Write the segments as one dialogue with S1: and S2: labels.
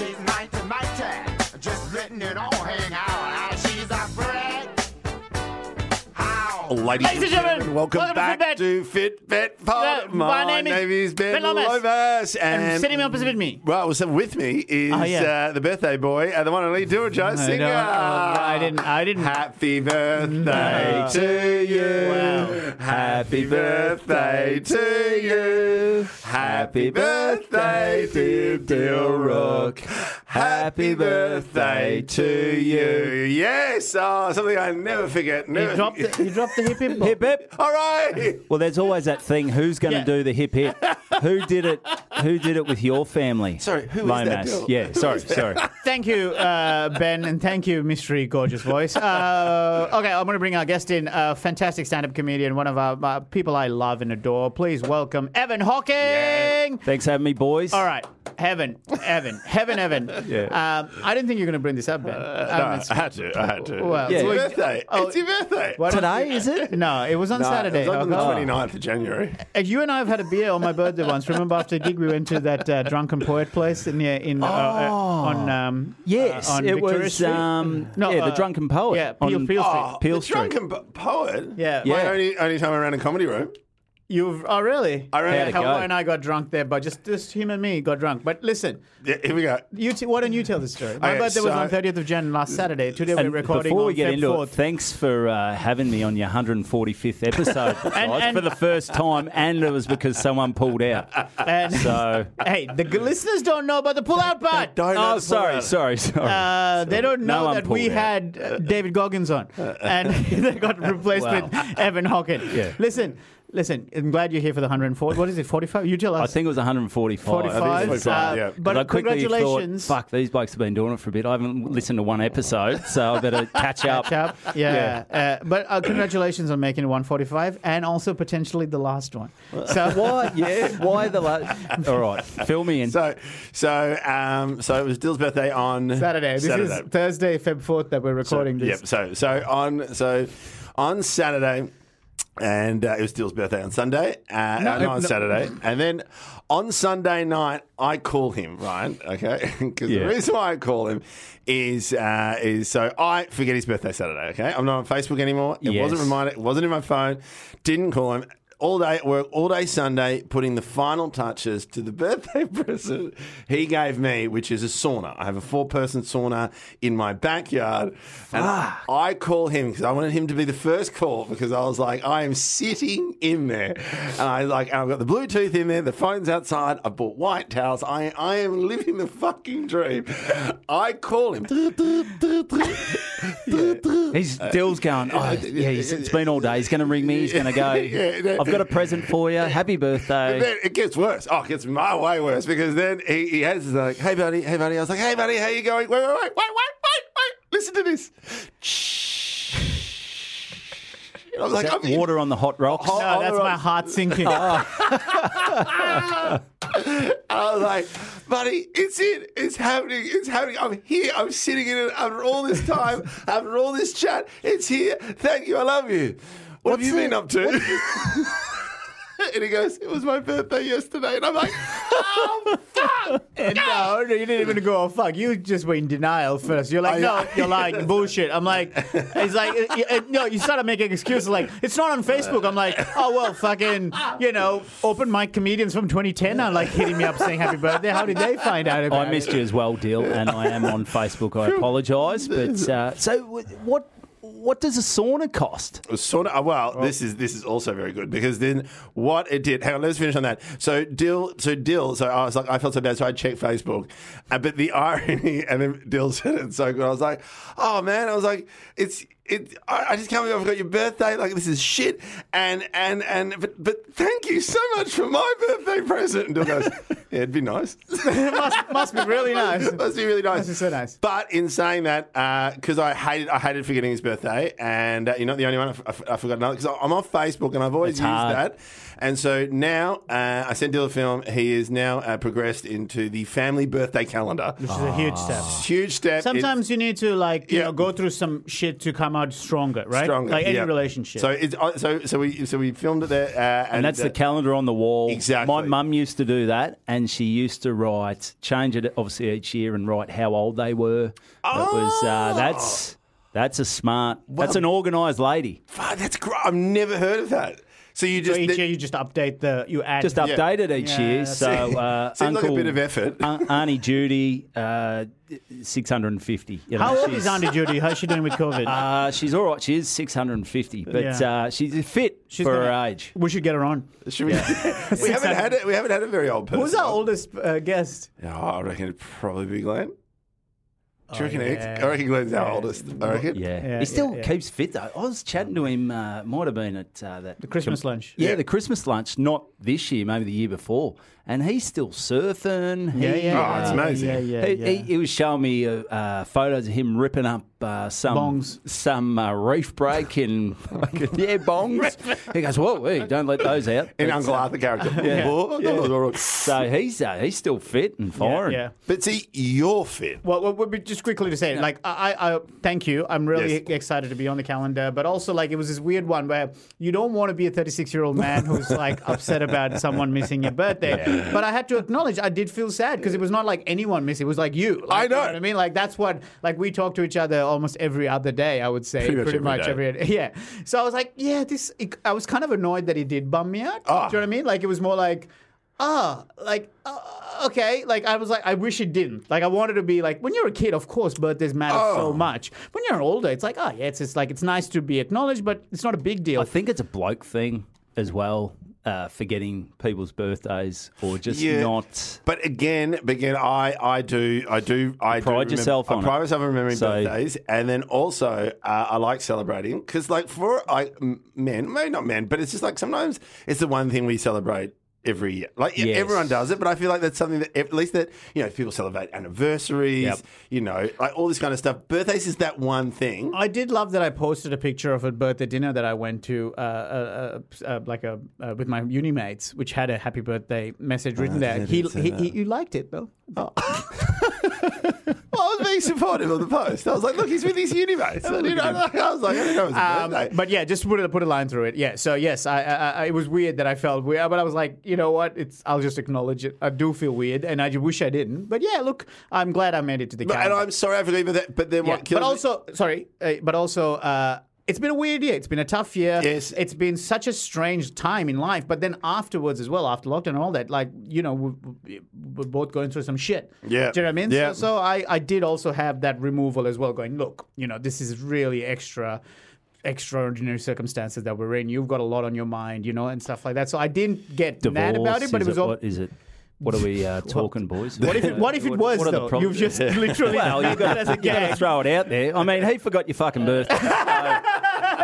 S1: She's mighty, mighty. Just letting it all
S2: Ladies,
S3: Ladies and gentlemen,
S2: welcome,
S3: welcome to
S2: back to Fitbet Pod.
S3: Uh, my name is
S2: Ben
S3: Ben Lomas. And
S2: And
S3: sitting opposite me.
S2: Well, with me is
S3: Oh, yeah.
S2: uh, the birthday boy, uh, the one and only Dua
S3: Jayasinha. uh, I didn't- I didn't-
S2: Happy birthday
S3: No.
S2: to you.
S3: Wow.
S2: Happy birthday to you. Happy birthday, dear Dilruk. Happy birthday to you. Yes, oh, something I never forget.
S3: You
S2: Never
S3: dropped, the, you dropped the hip hip.
S4: Hip hip.
S2: All right.
S4: Well, there's always that thing. Who's going to
S3: Yeah.
S4: do the hip hip? Who did it? Who did it with your family?
S2: Sorry, who is that,
S4: Lomas.
S2: Bill?
S4: Yeah,
S2: Who
S4: sorry, sorry.
S3: Thank you, uh, Ben, and thank you, mystery gorgeous voice. Uh, okay, I'm going to bring our guest in, a fantastic stand-up comedian, one of our uh, people I love and adore. Please welcome Evan Hawkins.
S4: Thanks for having me, boys.
S3: All right, Heaven, Evan, Heaven, Evan.
S4: Yeah.
S3: Um, I didn't think you were going to bring this up, Ben. Um,
S2: No, I had to. I had to.
S3: Well,
S2: it's your
S3: well,
S2: birthday.
S3: oh,
S2: it's your birthday.
S3: why don't
S4: Today is it?
S3: No, it was on
S2: No,
S3: Saturday.
S2: It was on the
S3: Okay.
S2: 29th of January.
S3: Uh, You and I have had a beer on my birthday once. Remember after the gig we went to that uh, drunken poet place in yeah, in uh, uh, on um,
S4: Yes,
S3: uh, on
S4: it
S3: Victoria
S4: was.
S3: Street?
S4: Um,
S3: No,
S4: yeah, the
S3: uh,
S4: drunken poet.
S3: yeah, Peel-
S4: on-
S3: Peel Street.
S2: Oh,
S4: Peel
S2: the
S4: Street.
S2: drunken po- poet.
S3: Yeah.
S2: My
S4: Yeah.
S2: only only time around a comedy room.
S3: You've oh really?
S2: I reckon-
S3: yeah,
S2: How'd
S3: Hello and I got drunk there, but just just him and me got drunk. But listen,
S2: Yeah, here we go.
S3: you t- why don't you tell the story? My
S2: Okay,
S3: birthday was
S2: so-
S3: on 30th of Jan last Saturday. Today we're recording
S4: before
S3: on
S4: we get
S3: Feb
S4: into
S3: 4th.
S4: it, thanks for uh, having me on your 145th episode, guys,
S3: and-
S4: for the first time, and it was because someone pulled out.
S3: And
S4: So,
S3: hey, the g- listeners don't know about the pull-out part.
S2: Don't know
S4: oh,
S2: the
S4: sorry,
S2: poet.
S4: sorry, sorry.
S3: Uh, they don't know
S4: one
S3: that we
S4: out.
S3: had uh, David Goggins on, and they got replaced
S4: Wow.
S3: with Evan Hawkins.
S4: Yeah.
S3: Listen, listen. I'm glad you're here for the 104. What is it? 45? You tell us.
S4: I think it was 145.
S3: 45.
S2: I think it's 45,
S3: uh,
S2: yeah.
S3: But
S4: I quickly
S3: congratulations.
S4: Thought, Fuck, these blokes have been doing it for a bit. I haven't listened to one episode, so I better catch up.
S3: Chap. Yeah. Uh, but uh, congratulations on making it 145 and also potentially the last one. So
S4: Why? Yeah. Why the? last? All right, fill me in.
S2: So, so, um, so it was Dill's birthday on
S3: Saturday. This
S2: Saturday.
S3: is Thursday, Feb 4th that we're recording this.
S2: Yep. So, so on, so on Saturday, and uh, it was Dill's birthday on Sunday. Uh, no,
S3: no,
S2: on
S3: no.
S2: Saturday, and then on Sunday night, I call him. Right? Okay. Because
S4: Yeah.
S2: the reason why I call him is uh, is so I forget his birthday Saturday. Okay. I'm not on Facebook anymore. It
S4: Yes.
S2: wasn't reminded. It wasn't in my phone. Didn't call him. All day at work, all day Sunday, putting the final touches to the birthday present he gave me, which is a sauna. I have a four person sauna in my backyard. And I call him because I wanted him to be the first call because I was like, I am sitting in there. And I like, and I've got the Bluetooth in there, the phone's outside, I bought white towels. I, I am living the fucking dream. I call him.
S4: He's Dill's going. Oh, yeah, it's been all day. He's going to ring me. He's going to go.
S2: Yeah.
S4: I've got a present for you. Happy
S2: And
S4: birthday.
S2: then it gets worse. Oh, it gets my way worse because then he, he has his like, hey buddy, hey buddy. I was like, hey buddy, how you going? Wait, wait, wait, wait, wait, wait, wait. Listen to this. Shh. I was like, I'm in-
S4: Water on the hot rocks.
S2: Hot-
S3: No, that's my
S2: right.
S3: heart sinking.
S2: I was like, buddy, it's it. It's happening. It's happening. I'm here. I'm sitting in it after all this time, after all this chat. It's here. Thank you. I love you. What have you been up to? and he goes, it was my birthday yesterday. And I'm like, oh, fuck.
S3: And no, no, you didn't even go, oh, fuck. You just were in denial first. You're like,
S2: I-
S3: no, you're lying, bullshit. I'm like, it's like, uh, uh, uh, no, you started making excuses like, it's not on Facebook. I'm like, oh, well, fucking, you know, open mic comedians from 2010 are like hitting me up saying happy birthday. How did they find out about
S4: I missed
S3: it?
S4: you as well, Dill, and I am on Facebook. I apologise, but uh, so what? What does a sauna cost?
S2: Sort of. Well, this is this is also very good because then what it did. Hang on, let's finish on that. So Dill, so Dill, so I was like, I felt so bad, so I checked Facebook, uh, but the irony, and then Dill said it so good. I was like, oh man, I was like, it's. It, I just can't believe I forgot your birthday. Like this is shit. And and and but but thank you so much for my birthday present. And goes, yeah, it'd be nice.
S3: it must, must be really nice.
S2: Must be really nice.
S3: Must be so nice.
S2: But in saying that, because I hated, I hated forgetting his birthday, and uh, you're not the only one. I f- I forgot another because I'm on Facebook and I've always
S4: It's
S2: used
S4: hard.
S2: that. And so now uh, I sent Dill a film. He is now uh, progressed into the family birthday calendar.
S3: Which is a huge step.
S2: Huge step.
S3: Sometimes you need to like you
S2: Yeah.
S3: know go through some shit to come out stronger, right?
S2: Stronger,
S3: like any
S2: yeah.
S3: relationship.
S2: So it's uh, so so we so we filmed it there, uh, and,
S4: And that's
S2: uh,
S4: the calendar on the wall.
S2: Exactly.
S4: My mum used to do that, and she used to write, change it obviously each year, and write how old they were. It was uh, that's that's a smart. that's an organised lady.
S2: Fuck, that's great. I've never heard of that. So you
S3: So
S2: just
S3: each year you just update the you add
S4: Just update it each
S3: Yeah,
S4: year. So uh,
S2: Seems like a
S4: Uncle-
S2: bit of effort.
S4: Aunt- Auntie Judy, uh, six hundred and fifty. You know,
S3: How old
S4: she's-
S3: is Auntie Judy? How's she doing with COVID?
S4: Uh, she's all right. She is 650, but
S3: Yeah.
S4: uh, she's fit
S3: She's
S4: for
S3: gonna-
S4: her age.
S3: we should get her on.
S2: Should we? we haven't had it. We haven't had a very old person.
S3: Who's our oldest uh, guest?
S2: Oh, I reckon it'd probably be Glenn. Do you
S3: Oh,
S2: reckon? he-
S3: yeah.
S2: I reckon Glenn's our oldest. I reckon.
S4: Yeah.
S3: Yeah,
S4: he still
S3: yeah, yeah.
S4: keeps fit though. I was chatting to him. Uh, might have been at uh, that
S3: The Christmas lunch.
S4: Yeah,
S2: Yeah.
S4: the Christmas lunch. Not this year, maybe the year before. And he's still surfing.
S3: Yeah,
S4: He,
S3: yeah.
S2: Oh, it's
S3: yeah,
S2: amazing.
S3: Yeah, yeah,
S4: He,
S3: yeah.
S4: he, he was showing me uh, uh, photos of him ripping up uh, some
S3: Bongs.
S4: some uh, reef break in yeah bongs. he goes, "Whoa, hey, don't let those out."
S2: In
S4: But,
S2: Uncle
S4: uh,
S2: Arthur character. yeah.
S4: So he's uh, he's still fit and
S3: yeah,
S4: firing.
S3: yeah.
S2: But see, you're fit.
S3: Well, well, well, just quickly to say, like, I, I, I, thank you. I'm really
S2: Yes.
S3: excited to be on the calendar, but also, like, it was this weird one where you don't want to be a 36 year old man who's like upset about someone missing your birthday. But I had to acknowledge I did feel sad because it was not like anyone missing. It was like you. Like,
S2: I know.
S3: You what I mean, like, that's what, like, we talk to each other almost every other day. I would say
S2: Pretty much every
S3: every yeah. So I was like, yeah, this. It, I was kind of annoyed that he did bum me out.
S2: Ah.
S3: Do you know what I mean? Like, it was more like. Ah, like uh, okay, like I was like, I wish it didn't. Like I wanted to be like, when you're a kid, of course, birthdays matter so
S2: Oh.
S3: much. When you're older, it's like, oh yeah, it's just like it's nice to be acknowledged, but it's not a big deal.
S4: I think it's a bloke thing as well, uh, forgetting people's birthdays or just
S2: Yeah.
S4: not.
S2: But again, again, I, I do, I do, I do
S4: Pride
S2: remember-
S4: yourself
S2: I
S4: on
S2: pride
S4: it.
S2: myself on remembering
S4: So-
S2: birthdays, and then also uh, I like celebrating because, like, for m- men, maybe not men, but it's just like sometimes it's the one thing we celebrate every year. Like
S4: Yes.
S2: everyone does it, but I feel like that's something that at least that you know people celebrate anniversaries,
S4: Yep.
S2: you know, like all this kind of stuff. Birthdays is that one thing.
S3: I did love that I posted a picture of a birthday dinner that I went to, uh, uh, uh, uh, like a uh, with my uni mates, which had a happy birthday message written there. He, he, he, you liked it though.
S2: Well, I was being supportive of the post. I was like, look, he's with his uni mates. And, you know, I was like, I don't know his
S3: Um, but yeah, just put a, put a line through it. Yeah. So yes, I, I, I it was weird that I felt weird, but I was like, you know what? It's I'll just acknowledge it. I do feel weird, and I wish I didn't. But yeah, look, I'm glad I made it to the
S2: But- and. I'm sorry I about that. But then
S3: Yeah,
S2: what
S3: but
S2: me-
S3: also, sorry, uh, but also, uh, it's been a weird year. It's been a tough year.
S2: Yes.
S3: It's been such a strange time in life. But then afterwards as well, after lockdown and all that, like, you know, we- we- we're both going through some shit.
S2: Yeah.
S3: Do you know what I mean?
S2: Yeah.
S3: So, so I, I did also have that removal as well, going, look, you know, this is really extra extraordinary circumstances that we're in you've got a lot on your mind you know and stuff like that so i didn't get mad about it but it was all
S4: what is it? What are we uh, talking, boys?
S3: what if it, what if it was
S4: what are the
S3: though
S4: problems?
S3: you've just literally
S4: Well, you got
S3: as a
S4: to
S3: gag
S4: throw it out there. I mean, he forgot your fucking birthday.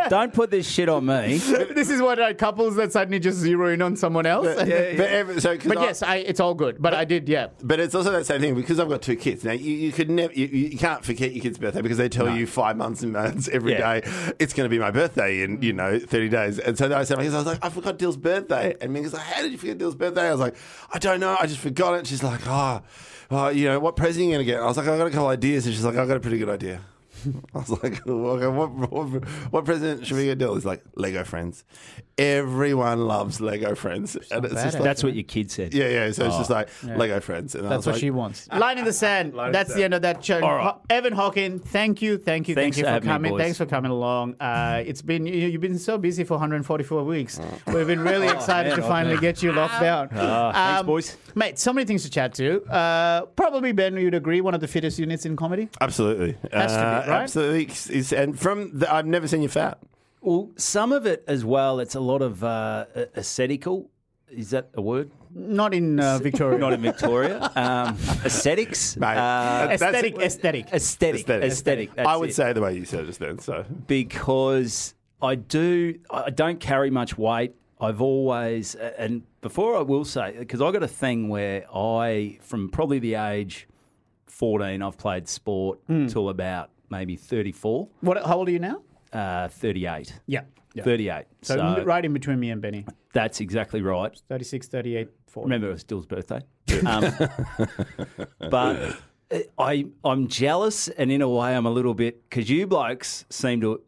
S4: So don't put this shit on me.
S3: this is what uh, couples that suddenly just zero in on someone else
S2: But, every- so, 'cause
S3: But
S2: I-
S3: yes, I, it's all good. But I did, yeah.
S2: But it's also that same thing because I've got two kids. Now you, you could never you, you can't forget your kid's birthday because they tell you five months and months every day
S4: Yeah.
S2: it's going to be my birthday in you know thirty days. And so then I said, to my kids, I was like, I forgot Dill's birthday, and Minka's like, How did you forget Dill's birthday? I was like, I don't know, I just forgot it. She's like, Oh, oh you know what present are you going to get? I was like, I've got a couple ideas, and she's like, I've got a pretty good idea. I was like, okay, what, what, what present should we get Dill? He's like, Lego Friends. Everyone loves Lego Friends. And it's just like,
S4: That's what your kid said.
S2: yeah, yeah. So it's just like Lego Friends. And I
S3: That's
S2: was
S3: what
S2: like,
S3: she wants. Line in the sand.
S2: Line in
S3: That's
S2: the
S3: the
S2: sand.
S3: end of that show.
S4: All right.
S3: Ho- Evan Hawkins, thank you, thank you,
S4: Thanks
S3: thank you
S4: for
S3: for
S4: having me,
S3: coming.
S4: boys.
S3: Thanks for coming along. Uh, it's been you, you've been so busy for 144 weeks. We've been really excited
S4: man,
S3: to
S4: oh,
S3: finally
S4: man.
S3: get you locked down.
S4: Ah, thanks, boys.
S3: Mate, so many things to chat to. Uh, probably Ben, you'd agree, one of the fittest units in comedy.
S2: Absolutely.
S3: Has to be,
S2: Uh,
S3: right?
S2: Absolutely. It's- and from the, I've never seen you fat.
S4: Well, some of it as well. It's a lot of uh, aesthetical. Is that a word?
S3: Not in uh, Victoria.
S4: Not in Victoria. Um, aesthetics.
S2: Mate,
S4: Uh,
S2: that's-
S3: aesthetic, aesthetic.
S4: aesthetic.
S2: Aesthetic.
S4: Aesthetic.
S2: I would
S4: it.
S2: say the way you said it just then. So
S4: because I do. I don't carry much weight. I've always, and before I will say, because I got a thing where I, from probably the age fourteen, I've played sport
S3: Hmm.
S4: till about maybe thirty-four,
S3: What, how old are you now?
S4: uh, thirty-eight.
S3: Yeah. yeah.
S4: 38.
S3: So,
S4: So,
S3: right in between me and Benny.
S4: that's exactly right.
S3: 36, 38, 40.
S4: Remember, it was Dill's birthday. Um, but uh, I, I'm jealous, and in a way, I'm a little bit because you blokes seem to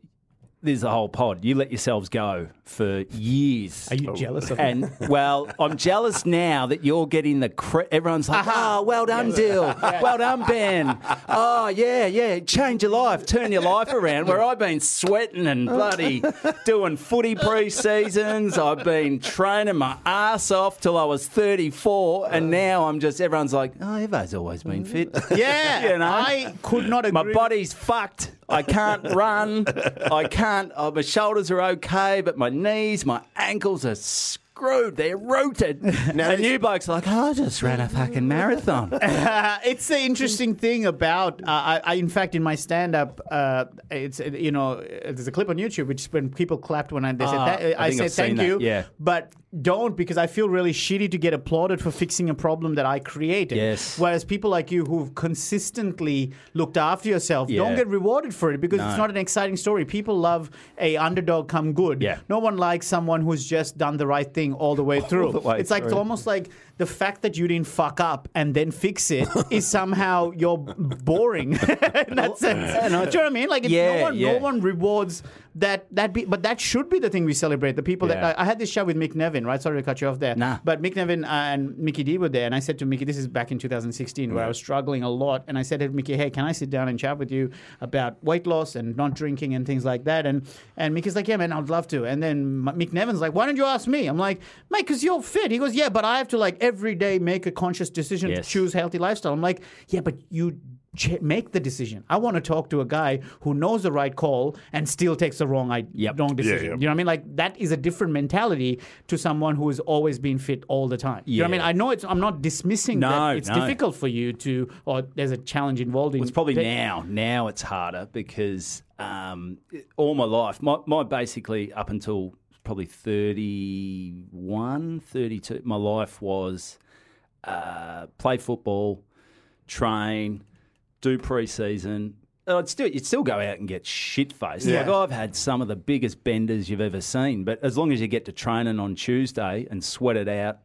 S4: there's the whole pod. You let yourselves go for years.
S3: Are you jealous of
S4: And well, I'm jealous now that you're getting the cre- everyone's like, oh, well done, Dill. Well done, Ben. Oh yeah, yeah. Change your life, turn your life around. Where I've been sweating and bloody doing footy pre-seasons. I've been training my ass off till I was 34, and uh. now I'm just everyone's like, oh, Evo's always been mm. fit.
S3: Yeah,
S4: You know?
S3: I could not agree.
S4: My body's fucked. I can't run. I can't. Oh, my shoulders are okay, but my knees, my ankles are screwed. They're rooted. Now, and you blokes like, oh, I just ran a fucking marathon.
S3: Uh, it's the interesting thing about uh, I, I. In fact, in my stand-up, uh, it's you know, there's a clip on YouTube which when people clapped when I they
S4: Ah,
S3: said
S4: I
S3: I, said thank
S4: that,
S3: you.
S4: yeah.
S3: But don't because I feel really shitty to get applauded for fixing a problem that I created.
S4: Yes.
S3: Whereas people like you who've consistently looked after yourself
S4: Yeah.
S3: don't get rewarded for it because
S4: No.
S3: it's not an exciting story. People love a underdog come good.
S4: Yeah.
S3: No one likes someone who's just done the right thing all the way through.
S4: the way
S3: it's like it's almost like the fact that you didn't fuck up and then fix it is somehow you're boring in that sense. Do you know what I mean? Like, if no one,
S4: yeah.
S3: no one rewards that. That be, but that should be the thing we celebrate. The people
S4: Yeah.
S3: that I, I had this chat with Mick Neven, right? Sorry to cut you off there.
S4: Nah.
S3: But Mick Neven uh, and Mickey D were there, and I said to Mickey, this is back in 2016, where I was struggling a lot, and I said to Mickey, hey, can I sit down and chat with you about weight loss and not drinking and things like that? And and Mickey's like, yeah, man, I'd love to. And then Mick Neven's like, why don't you ask me? I'm like, mate, because you're fit. He goes, yeah, but I have to like every day make a conscious decision
S4: Yes.
S3: to choose healthy lifestyle. I'm like, yeah, but you ch- make the decision. I want to talk to a guy who knows the right call and still takes the wrong, I-
S4: Yep.
S3: wrong decision.
S2: yeah.
S3: You know what I mean? Like that is a different mentality to someone who has always been fit all the time. You know what I mean? I know it's. I'm not dismissing
S4: No,
S3: that it's
S4: no.
S3: difficult for you to, or there's a challenge involved in.
S4: It's probably
S3: that-
S4: now. Now it's harder because um, all my life, my, my basically up until probably 31, 32, my life was uh, play football, train, do pre-season. I'd still, you'd still go out and get shit faced.
S3: Yeah.
S4: Like I've had some of the biggest benders you've ever seen, but as long as you get to training on Tuesday and sweat it out,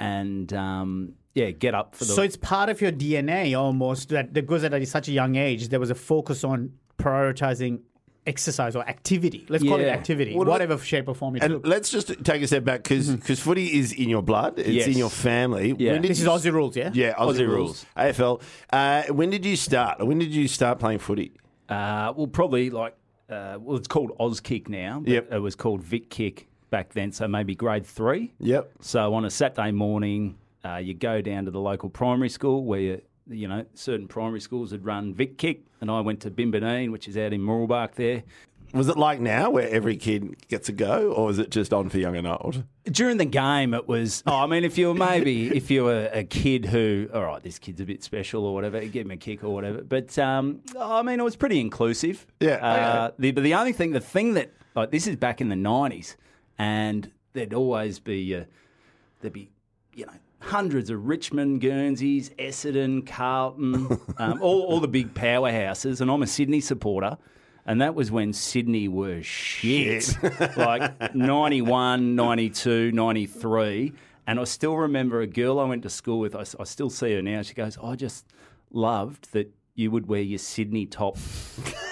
S4: and um, yeah, get up for the.
S3: So it's part of your DNA almost that because at such a young age there was a focus on prioritizing exercise or activity. Let's call it activity,
S2: Well,
S3: whatever shape or form it
S2: And
S3: took.
S2: let's just take a step back because because footy is in your blood. It's
S4: Yes.
S2: in your family.
S4: Yeah.
S2: When did
S3: This is Aussie rules, yeah.
S2: Yeah, Aussie,
S4: Aussie
S2: rules.
S4: rules.
S2: AFL. Uh, when did you start? When did you start playing footy?
S4: Uh, well, probably like, uh, well, it's called Auskick now. But
S2: Yep.
S4: It was called Vic Kick back then, so maybe grade three.
S2: Yep.
S4: So on a Saturday morning, uh, you go down to the local primary school where you, you know certain primary schools had run Vic Kick, and I went to Bimbadeen, which is out in Mooroolbark there.
S2: Was it like now where every kid gets a go, or is it just on for young and old?
S4: During the game, it was. Oh, I mean, if you were maybe if you were a kid who, all right, this kid's a bit special or whatever, give him a kick or whatever. But um, I mean, it was pretty inclusive.
S2: Yeah,
S4: Uh, the, but the only thing, the thing that like this is back in the nineties, and there'd always be uh, there'd be you know hundreds of Richmond, Guernseys, Essendon, Carlton, um, all all the big powerhouses, and I'm a Sydney supporter. And that was when Sydney was shit. like 91, 92, 93. And I still remember a girl I went to school with, I still see her now. She goes, I just loved that you would wear your Sydney top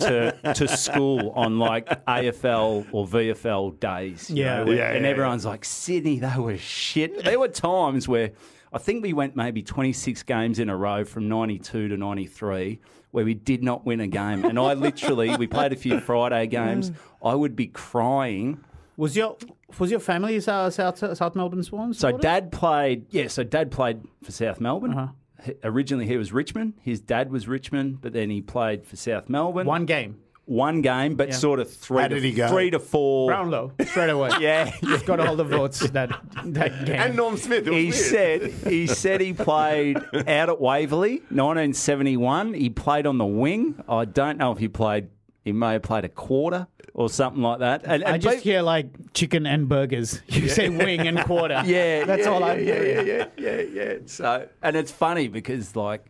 S4: to, to school on like AFL or VFL days. you
S3: Yeah.
S4: know,
S2: Yeah,
S4: and
S2: yeah,
S4: everyone's like, Sydney, they were shit. There were times where I think we went maybe 26 games in a row from 92 to 93 where we did not win a game. And I literally, we played a few Friday games. I would be crying.
S3: Was your was your family South South, South Melbourne Swans?
S4: So
S3: supporters?
S4: dad played, yeah, so dad played for South Melbourne.
S3: Uh-huh.
S4: He- Originally, he was Richmond. His dad was Richmond, but then he played for South Melbourne.
S3: one game.
S4: One game, but sort of three,
S2: How
S4: to,
S2: did he go?
S4: three to four.
S3: Brownlow straight away.
S4: Yeah,
S3: He's got all the votes that that game.
S2: And Norm Smith.
S4: He
S2: weird.
S4: said he said he played out at Waverley, 1971. He played on the wing. I don't know if he played. He may have played a quarter or something like that. And,
S3: I just
S4: pe-
S3: hear like chicken and burgers. You say wing and quarter.
S4: yeah,
S3: that's
S4: yeah,
S3: all
S4: yeah,
S3: I'm
S4: yeah, yeah, yeah, yeah, yeah. So, and it's funny because like.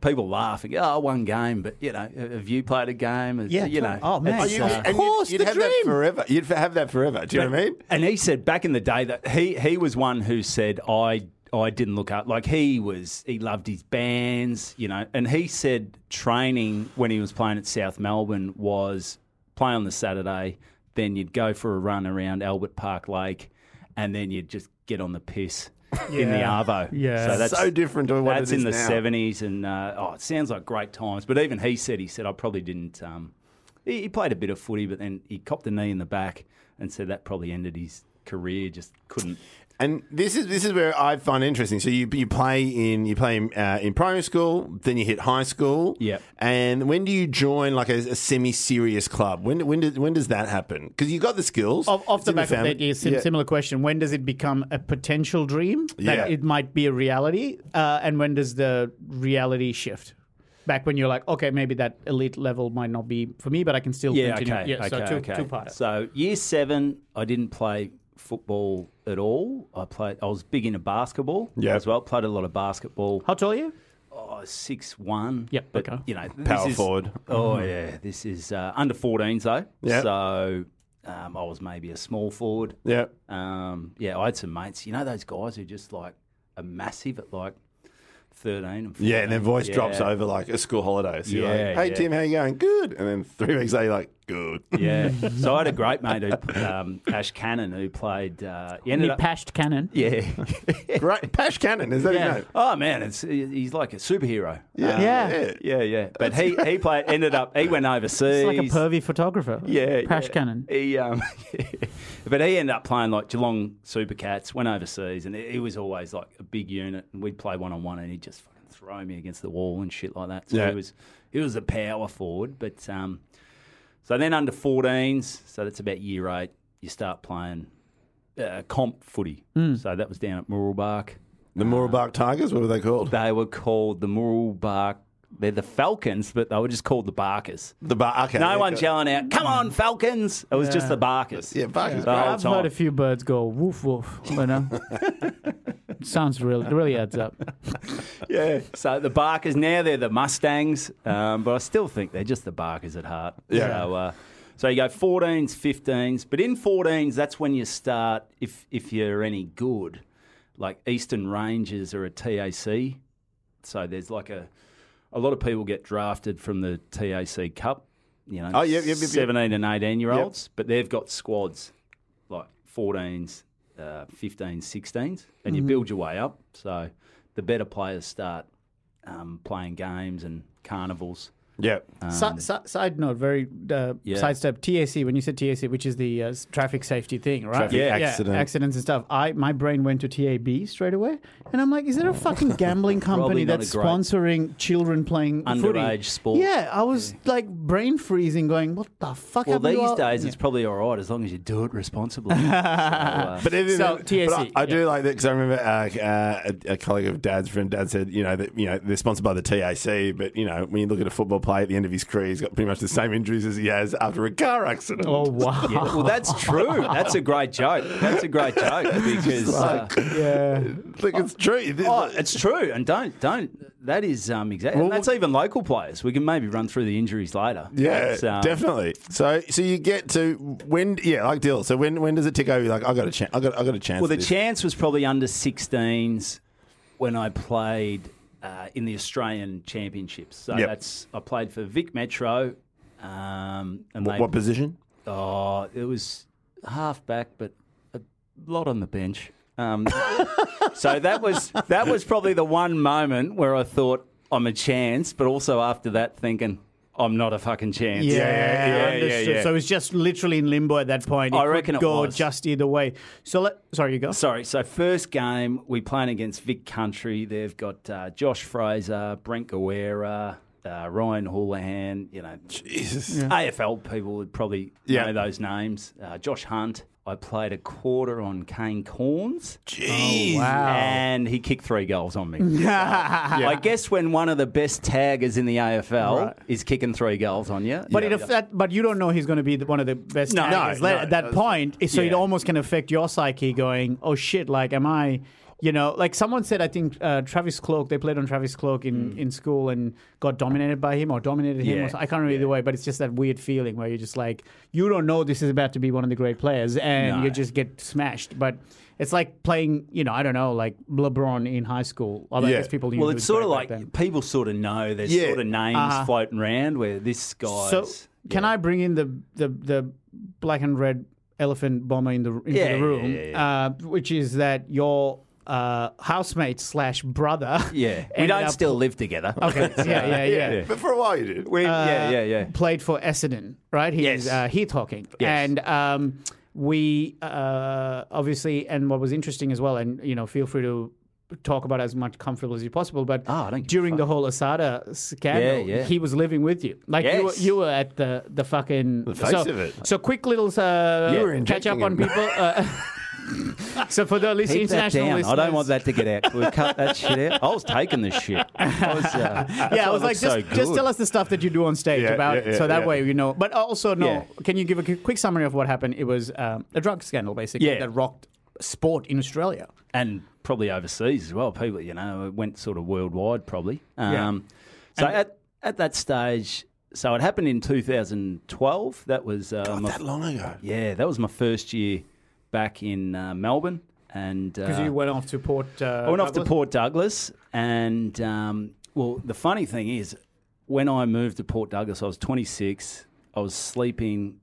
S4: People laugh and go, "Oh, one game," but you know, have you played a game? Has-
S3: Yeah,
S4: you know.
S3: oh, man.
S2: Oh, you,
S4: uh,
S2: and you'd-
S3: course,
S2: you'd,
S3: the
S2: have that
S3: dream.
S2: forever. You'd have that forever. Do you know what I mean?
S4: And he said back in the day that he he was one who said I I didn't look up like he was he loved his bands, you know, and he said training when he was playing at South Melbourne was play on the Saturday, then you'd go for a run around Albert Park Lake, and then you'd just get on the piss in the Arvo.
S3: Yeah.
S4: so that's
S2: so different to what
S4: that's
S2: it is
S4: in the seventies, and uh, oh, it sounds like great times. But even he said he said I probably didn't. Um, he, he played a bit of footy, but then he copped a knee in the back, and said that probably ended his career. Just couldn't.
S2: And this is this is where I find interesting. So you you play in you play in, uh, in primary school, then you hit high school.
S4: Yep.
S2: And when do you join like a, a semi-serious club? When when does when does that happen? Because you've got the skills.
S3: Off, off the
S2: in
S3: back of that, yeah, sim-
S2: Yeah.
S3: similar question. When does it become a potential dream that
S2: Yeah.
S3: it might be a reality? Uh, and when does the reality shift? Back when you're like, okay, maybe that elite level might not be for me, but I can still
S4: Yeah,
S3: continue.
S4: okay,
S3: Yeah, so two,
S4: okay.
S3: two part.
S4: So year seven, I didn't play football at all. I played. I was big into basketball
S2: Yeah.
S4: as well. Played a lot of basketball.
S3: How tall are you?
S4: Oh, six one.
S3: Yep,
S4: but
S3: okay.
S4: you know, this
S2: Power
S4: is-
S2: forward.
S4: Oh yeah, this is uh, under 14s though.
S2: Yep.
S4: So um, I was maybe a small forward.
S2: Yeah.
S4: Um, yeah, I had some mates. You know those guys who just like are massive at like 13 and 14.
S2: Yeah, and then voice drops over like a school holiday. So you're
S4: Yeah,
S2: like, hey,
S4: yeah.
S2: Tim, how you going? Good. And then three weeks later, you're like, good.
S4: Yeah. so I had a great mate who, um, Ash Cannon, who played. Uh, he ended
S3: Any
S4: up.
S3: pashed cannon?
S4: yeah.
S2: Great. Pash Cannon, is that
S3: Yeah.
S2: his name?
S4: oh man, it's he's like a superhero.
S2: Yeah.
S3: Yeah.
S4: Yeah, yeah. But he he played. Ended up. He went overseas.
S3: It's like a pervy photographer.
S4: Yeah,
S3: Pash
S4: yeah.
S3: cannon.
S4: He, um, but he ended up playing like Geelong Supercats. Went overseas, and he was always like a big unit. And we'd play one on one, and he'd just fucking throw me against the wall and shit like that. So
S2: Yeah.
S4: he was he was a power forward. But um, so then under 14s, so that's about year eight. You start playing uh, comp footy.
S3: Hmm.
S4: So that was down at Mooroolbark.
S2: The Mooroolbark Tigers, what were they called?
S4: They were called the Mooroolbark. They're the Falcons, but they were just called the Barkers.
S2: The bar. Okay.
S4: No
S2: yeah,
S4: one's yelling out, "Come on, Falcons!" It was just the Barkers.
S2: Yeah, Barkers.
S4: The whole
S3: I've heard a few birds go woof woof. You know, sounds really It really adds up.
S4: Yeah. So the Barkers now they're the Mustangs, um, but I still think they're just the Barkers at heart.
S2: Yeah.
S4: So, uh, so you go 14s, 15s, but in 14s that's when you start. If if you're any good, like Eastern Rangers are a TAC, so there's like a a lot of people get drafted from the TAC Cup. You know,
S2: Oh, yep, yep, yep, yep.
S4: 17 and 18 year olds, but they've got squads like 14s, uh, 15s, 16s, and
S2: Mm-hmm.
S4: you build your way up. So the better players start um, playing games and carnivals.
S2: Yeah.
S3: Si- si- side note, very uh,
S4: Yeah.
S3: sidestep. TAC. When you said TAC, which is the uh, traffic safety thing, right?
S2: Traffic
S4: Yeah.
S2: accident.
S3: accidents and stuff. I my brain went to TAB straight away, and I'm like, is there a fucking gambling company that's sponsoring children playing footy?
S4: Underage sport.
S3: Yeah, I was like brain freezing, going, what the fuck?
S4: Well, these
S3: all-"
S4: days
S3: Yeah.
S4: it's probably all right as long as you do it responsibly. So, uh,
S2: But, even
S3: So,
S2: but
S3: TAC,
S2: I, I do like that because I remember uh, uh, a, a colleague of Dad's friend, Dad said, you know, that you know they're sponsored by the TAC, but you know when you look at a football player at the end of his career, he's got pretty much the same injuries as he has after a car accident.
S3: Oh wow!
S4: yeah, well, that's true. That's a great joke. That's a great joke because uh,
S3: yeah.
S2: Like it's true.
S4: oh, it's true. And don't don't that is um exactly.
S2: Well,
S4: and that's even local players. We can maybe run through the injuries later.
S2: yeah,
S4: um,
S2: definitely. So, so you get to when? Yeah, like Dill. So when when does it tick over? You're like, I got a chance. I got I got a chance.
S4: Well, the
S2: this.
S4: chance was probably under 16s when I played uh, in the Australian Championships. So
S2: Yep.
S4: that's I played for Vic Metro. Um, and
S2: What,
S4: they,
S2: what position?
S4: Oh, it was half back, but a lot on the bench. Um, so that was that was probably the one moment where I thought I'm a chance, but also after that thinking I'm not a fucking chance.
S3: Yeah,
S4: yeah,
S3: understood.
S4: yeah.
S3: So it was just literally in limbo at that point. It
S4: I
S3: could
S4: reckon it
S3: go
S4: was.
S3: just either way. So let sorry, you go.
S4: Sorry. So first game we playing against Vic Country. They've got uh, Josh Fraser, Brent Guerra, uh, Ryan Houlihan. You know,
S2: Jesus.
S4: AFL people would probably
S2: Yeah.
S4: know those names. Uh, Josh Hunt. I played a quarter on Kane Cornes.
S2: Jeez.
S3: Oh, wow.
S4: And he kicked three goals on me. I guess when one of the best taggers in the AFL
S3: Right.
S4: is kicking three goals on you.
S3: But
S4: yeah.
S3: it affect, but you don't know he's going to be the, one of the best
S4: No,
S3: taggers
S2: no, no,
S3: at that
S2: that's-
S3: point. So it almost can affect your psyche, going, "Oh shit! Like, am I?" You know, like someone said, I think uh, Travis Cloke. They played on Travis Cloke in, in school and got dominated by him or dominated him.
S4: Mm. Yeah,
S3: Or I can't remember either way, but it's just that weird feeling where you're just like, you don't know this is about to be one of the great players, and
S4: No.
S3: you just get smashed. But it's like playing, you know, I don't know, like LeBron in high school. Although
S2: Yeah.
S3: I guess people knew
S4: Well, it's sort of like
S3: then.
S4: people sort of know there's
S2: Yeah.
S4: sort of names
S3: Uh-huh.
S4: floating around where this guy's.
S3: So Can I bring in the the the black and red elephant bomber in the into
S4: Yeah,
S3: the room,
S4: yeah, yeah,
S3: Uh, which is that your uh, housemate slash brother.
S4: Yeah, we
S3: ended
S4: don't
S3: up-
S4: still live together.
S3: Okay, yeah, yeah, yeah.
S2: But for a while you did.
S4: We, yeah, yeah, yeah.
S3: Played for Essendon, right? He's
S4: Yes.
S3: uh, Heath Hawkins,
S4: Yes.
S3: and um, we uh, obviously, and what was interesting as well, and you know, feel free to talk about as much comfortable as you possible. But
S4: Oh, I don't give a
S3: during the whole Asada scandal,
S4: Yeah, yeah.
S3: he was living with you, like you, were,
S4: Yes.
S3: you were at the the fucking
S2: The face
S3: so,
S2: of it.
S3: So quick little uh,
S2: You were
S3: catch up
S2: injecting
S3: on
S2: him.
S3: people. Uh, so for the list,
S4: Keep that
S3: international
S4: down.
S3: listeners,
S4: I don't want that to get out. We cut that shit out. I was taking this shit. I was, uh,
S3: Yeah, I was like,
S4: so
S3: just, just tell us the stuff that you do on stage
S2: Yeah,
S3: about,
S2: yeah, yeah,
S3: so that
S2: yeah.
S3: way you know. But also, no,
S4: Yeah.
S3: can you give a quick summary of what happened? It was um, a drug scandal, basically,
S4: Yeah.
S3: that rocked sport in Australia.
S4: and probably overseas as well. People, you know, it went sort of worldwide probably.
S3: Yeah.
S4: Um, so
S3: And-
S4: at at that stage, so it happened in 2012. That was uh,
S2: God,
S4: my,
S2: that long ago.
S4: yeah, that was my first year back in uh, Melbourne, and
S3: Because
S4: uh,
S3: you went off to Port. Uh,
S4: I went off to
S3: Douglas?
S4: Port Douglas, and um, well, the funny thing is, when I moved to Port Douglas, I was 26. I was sleeping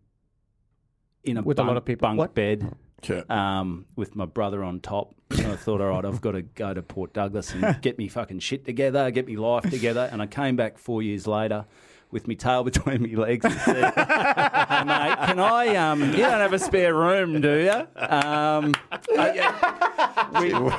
S4: in a
S3: With a
S4: bunk,
S3: lot of people.
S4: bunk
S3: What?
S4: bed
S2: Okay.
S4: um, with my brother on top. So I thought, all right, I've got to go to Port Douglas and get me fucking shit together, get me life together. And I came back four years later with my tail between my legs and said, hey, mate, can I, um, you don't have a spare room, do you? Um, I-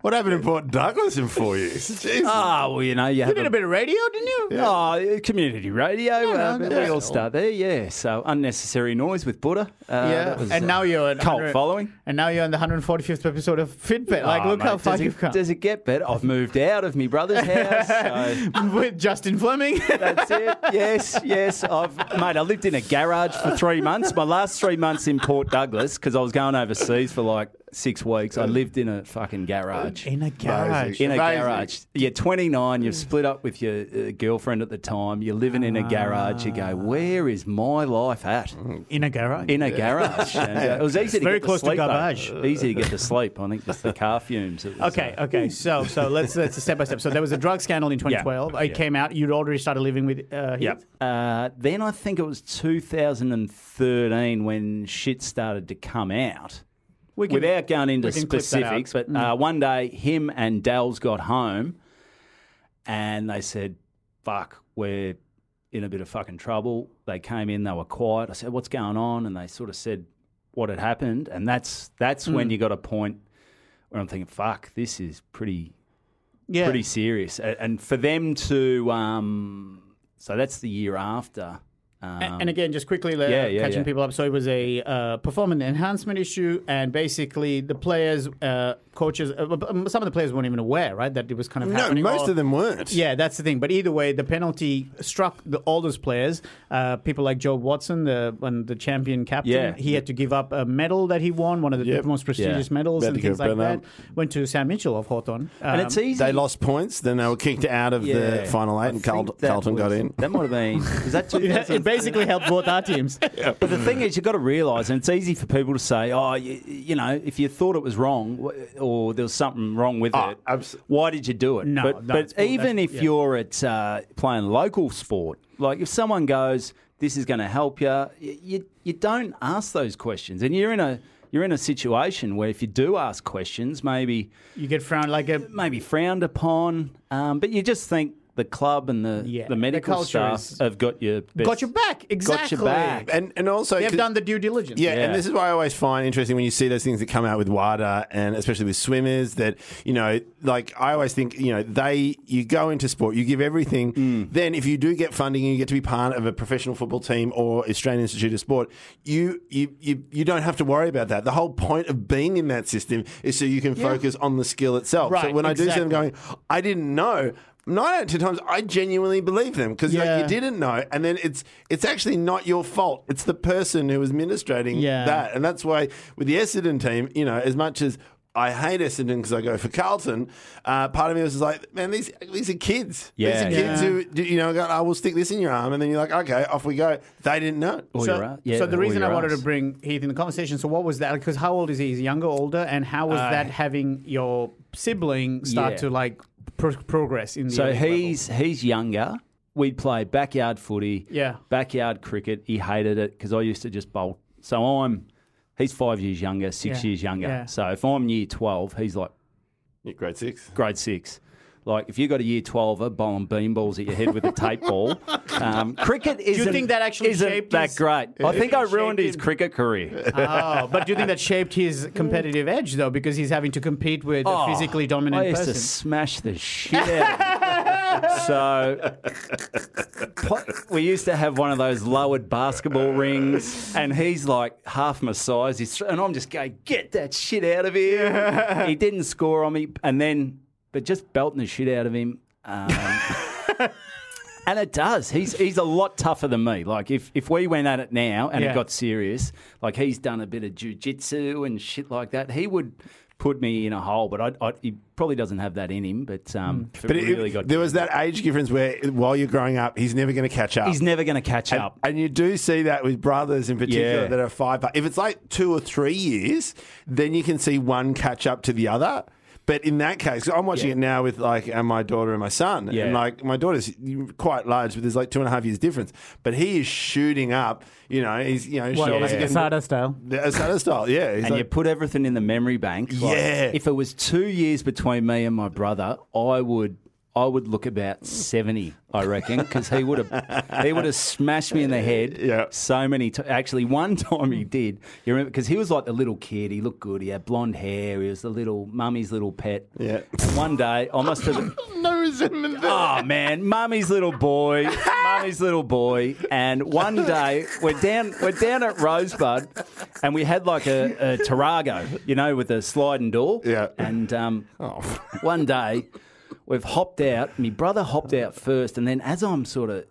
S2: What happened in Port Douglas in four years? Jesus.
S4: oh, well, you know, you,
S3: You did a bit of radio, didn't you?
S4: Oh, community radio. uh,
S3: no,
S4: we
S3: that's
S4: all start there, yeah. So unnecessary noise with Buddha. Uh,
S3: Yeah,
S4: was,
S3: and
S4: uh,
S3: now you're in
S4: cult following.
S3: And now you're on the 145th episode of Fitbit. Like,
S4: Oh,
S3: look how
S4: mate,
S3: far
S4: does
S3: you've
S4: it,
S3: come.
S4: Does it get better? I've moved out of my brother's house. So
S3: With Justin Fleming.
S4: that's it. Yes, yes. I've mate. I lived in a garage for three months. My last three months in Port Douglas because I was going overseas for like six weeks. I lived in a fucking garage.
S3: in a garage.
S4: In a
S2: Amazing.
S4: garage. You're 29, you've split up with your uh, girlfriend at the time, you're living in a garage. You go, where is my life at?
S3: In a garage.
S4: In a garage. And, uh, it was easy to
S3: very
S4: get
S3: close to
S4: to sleep. though.
S3: garbage.
S4: Easy to get to sleep. I think just the car fumes. It was,
S3: Okay,
S4: uh,
S3: okay. So, so let's let's step by step. So there was a drug scandal in 2012. It
S4: Yeah.
S3: came out. You'd already started living with. Uh, Heath?
S4: Yep. Uh, then I think it was 2013 when shit started to come out.
S3: Can-
S4: Without going into
S3: we can clip that out.
S4: specifics, but uh, one day him and Dales got home and they said, fuck, we're in a bit of fucking trouble. They came in, they were quiet. I said, what's going on? And they sort of said what had happened. And that's that's when you got a point where I'm thinking, fuck, this is pretty
S3: yeah.
S4: pretty serious. And for them to, um, so that's the year after. Um,
S3: A- and again, just quickly uh,
S4: yeah, yeah,
S3: catching
S4: yeah.
S3: people up. So it was a uh, performance enhancement issue, and basically the players, uh, coaches, uh, some of the players weren't even aware, right, that it was kind of
S2: No,
S3: happening.
S2: most
S3: or-
S2: of them weren't.
S3: Yeah, that's the thing. But either way, the penalty struck the, all those players. Uh, people like Jobe Watson, the when the champion captain,
S4: Yeah.
S3: he had to give up a medal that he won, one of the
S2: Yep.
S3: most prestigious
S4: Yeah.
S3: medals and things like
S2: Bernard.
S3: that. Went to Sam Mitchell of Hawthorn.
S4: and it's easy.
S2: They lost points, then they were kicked out of the final eight,
S4: I
S2: and
S4: think
S2: Carlton,
S4: that
S2: Carlton got in.
S4: That might have been. Was that
S3: it
S4: 2000?
S3: basically helped both our teams.
S4: But the thing is, you've got to realise, and it's easy for people to say, oh, you, you know, if you thought it was wrong wh- or there was something wrong with
S2: Oh,
S4: it,
S2: abs-
S4: why did you do it?
S3: No,
S4: but,
S3: that's
S4: but even if
S3: yeah.
S4: you're at uh, playing local sport, like if someone goes, this is going to help you, you, you, you don't ask those questions. And you're in a you're in a situation where if you do ask questions, maybe
S3: You get frowned like a
S4: maybe frowned upon, um, but you just think the club and the,
S3: Yeah,
S4: the
S3: the
S4: medical
S3: culture
S4: staff
S3: is-
S4: have got your best,
S3: got your back exactly.
S4: Got your back.
S2: And and also
S3: They've
S2: 'cause-
S3: done the due diligence.
S2: Yeah,
S4: Yeah.
S2: and this is why I always find interesting when you see those things that come out with WADA and especially with swimmers that, you know, like I always think, you know, they, you go into sport, you give everything.
S4: Mm.
S2: Then if you do get funding and you get to be part of a professional football team or Australian Institute of Sport, you, you, you, you don't have to worry about that. The whole point of being in that system is so you can focus on the skill itself. so
S3: Right,
S2: when I do see them
S3: exactly.
S2: going, I didn't know. Nine out of ten times, I genuinely believe them because
S3: Yeah.
S2: you didn't know, and then it's it's actually not your fault. It's the person who is administrating
S3: Yeah.
S2: that, and that's why with the Essendon team, you know, as much as I hate Essendon because I go for Carlton, uh, part of me was just like, man, these these are kids.
S4: Yeah.
S2: these are kids
S3: Yeah.
S2: who do- you know go, I will stick this in your arm, and then you're like, okay, off we go. They didn't know.
S4: Or
S3: So,
S4: your a- yeah,
S3: so the
S4: or
S3: reason I
S4: your
S3: wanted
S4: ass.
S3: to bring Heath in the conversation. So what was that? Because how old is he? Is he younger, older, and how was
S4: Uh,
S3: that having your sibling start
S4: yeah.
S3: to like pro- progress in the
S4: So
S3: elite level?
S4: he's he's younger, we'd play backyard footy,
S3: Yeah.
S4: backyard cricket. He hated it because I used to just bolt. So I'm, he's five years younger, six
S3: Yeah.
S4: years younger.
S3: Yeah.
S4: So if I'm year 12, he's like
S2: Yeah, grade six.
S4: grade six. Like if you got a year 12er bowling beanballs at your head with a tape ball, um, cricket isn't,
S3: think that actually
S4: isn't
S3: shaped
S4: that
S3: his-
S4: great. I think I ruined his
S3: him.
S4: cricket career.
S3: Oh, but do you think that shaped his competitive edge though, because he's having to compete with a physically
S4: I
S3: dominant
S4: used
S3: person?
S4: to smash the shit out of so we used to have one of those lowered basketball rings, and he's like half my size. He's, and I'm just going, get that shit out of here. he didn't score on me, and then, but just belting the shit out of him. Um, And it does. He's he's a lot tougher than me. Like if, if we went at it now and
S3: Yeah.
S4: it got serious, like he's done a bit of jujitsu and shit like that, he would put me in a hole. But I, I he probably doesn't have that in him. But um, if it
S2: But it-
S4: really got
S2: there was that age difference where while you're growing up, he's never going to catch up.
S4: he's never going to catch
S2: And,
S4: up.
S2: and you do see that with brothers in particular
S4: Yeah.
S2: that are five. If it's like two or three years, then you can see one catch up to the other. But in that case, I'm watching
S4: Yeah.
S2: it now with like uh, my daughter and my son.
S4: Yeah.
S2: And like my daughter's quite large, but there's like two and a half years difference. But he is shooting up. You know, he's you know
S3: What,
S2: shoulders
S3: like
S2: getting-
S3: Asada style.
S2: the Asada style. Yeah, he's
S4: and you
S2: like,
S4: put everything in the memory bank. Like,
S2: Yeah.
S4: If it was two years between me and my brother, I would. I would look about seventy, I reckon, because he would have he would have smashed me in the head
S2: Yeah.
S4: so many times. Actually, one time he did. You remember because he was like the little kid. He looked good. He had blonde hair. He was the little mummy's little pet.
S2: Yeah.
S4: And one day, I must have.
S2: no resentment there.
S4: Oh man, mummy's little boy, mummy's little boy, and one day we're down, we're down at Rosebud, and we had like a, a Tarago, you know, with a sliding door.
S2: Yeah.
S4: And um,
S2: Oh.
S4: one day we've hopped out. My brother hopped out first, and then as I'm sort of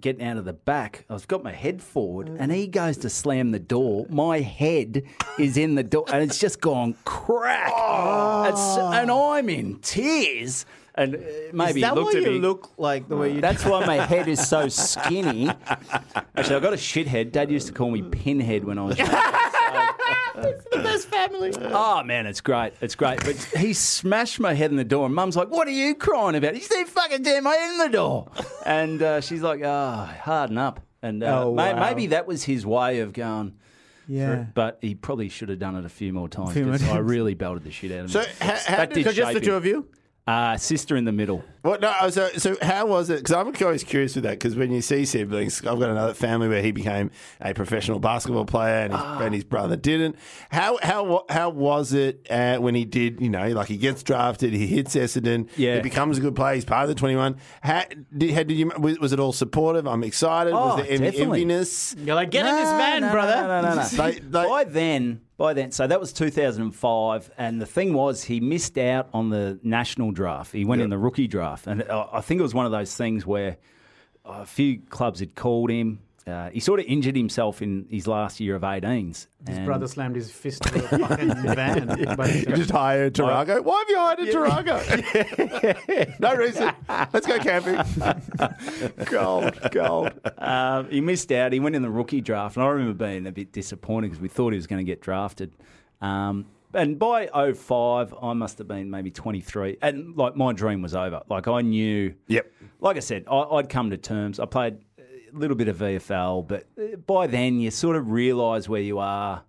S4: getting out of the back, I've got my head forward, and he goes to slam the door. My head is in the door, and it's just gone crack. It's- and I'm in tears. And uh, maybe
S3: Is that
S4: looked
S3: why
S4: at
S3: you
S4: me.
S3: look like the way you
S4: That's why my head is so skinny. Actually, I got a shit head. Dad used to call me Pinhead when I was young.
S3: the best family.
S4: Oh man, it's great. It's great. But he smashed my head in the door, and Mum's like, "What are you crying about?" He said, "Fucking damn my head in the door." And uh, she's like, "Ah, harden up." And uh,
S3: Oh,
S4: may-
S3: wow.
S4: maybe that was his way of going.
S3: Yeah.
S4: But he probably should have done it a few more times
S3: Few more
S4: because I really belted the shit out of him.
S2: So how- how
S4: that
S2: did-
S4: did
S3: just
S4: shape
S3: the two of you?
S4: Uh, sister in the middle.
S2: What? No. oh, So, so how was it? Because I'm always curious with that. Because when you see siblings, I've got another family where he became a professional basketball player, and his,
S3: Ah.
S2: and his brother didn't. How how how was it uh, when he did? You know, like he gets drafted, he hits Essendon,
S4: Yeah.
S2: he becomes a good player, he's part of the 21. How did, how did you? Was, was it all supportive? I'm excited.
S4: Oh,
S2: was there any
S4: definitely.
S2: enviness?
S3: You're like, get in this van,
S4: no,
S3: brother.
S4: No, no, no, no.
S2: They- they-
S4: by then, by then, so that was 2005, and the thing was, he missed out on the national draft. He went in the rookie draft, and uh, I think it was one of those things where a few clubs had called him. Uh, he sort of injured himself in his last year of 18s.
S3: His
S4: and-
S3: brother slammed his fist through a fucking van.
S2: You just hired Tarago. Why have you hired a Tarago? no reason. Let's go camping.
S4: gold, gold. Um, he missed out. He went in the rookie draft, and I remember being a bit disappointed because we thought he was going to get drafted. Um, and by 05, I must have been maybe 23. And like my dream was over. Like I knew.
S2: Yep.
S4: Like I said, I, I'd come to terms. I played a little bit of VFL, but uh, by then you sort of realise where you are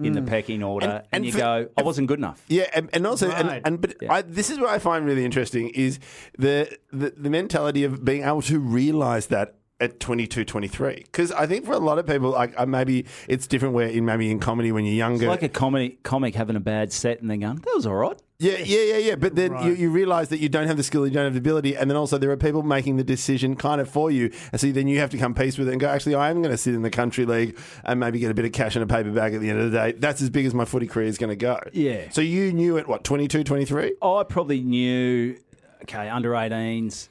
S4: in the pecking order, and,
S2: Mm. and
S4: you
S2: for-
S4: go, I wasn't good enough.
S2: Yeah, and, and also,
S3: Right.
S2: and, and but I, this is what I find really interesting is the, the the mentality of being able to realize that at 22, 23. Because I think for a lot of people, like uh, maybe it's different where in maybe in comedy when you're younger.
S4: It's like a comedy, comic having a bad set and then going, that was all right.
S2: Yeah, yeah, yeah, yeah. But then you, you realize that you don't have the skill, you don't have the ability, and then also there are people making the decision kind of for you. And so then you have to come peace with it and go, actually, I am going to sit in the country league and maybe get a bit of cash in a paper bag at the end of the day. That's as big as my footy career is going to go.
S4: Yeah.
S2: So you knew at what, 22, 23?
S4: I probably knew, okay, under 18s,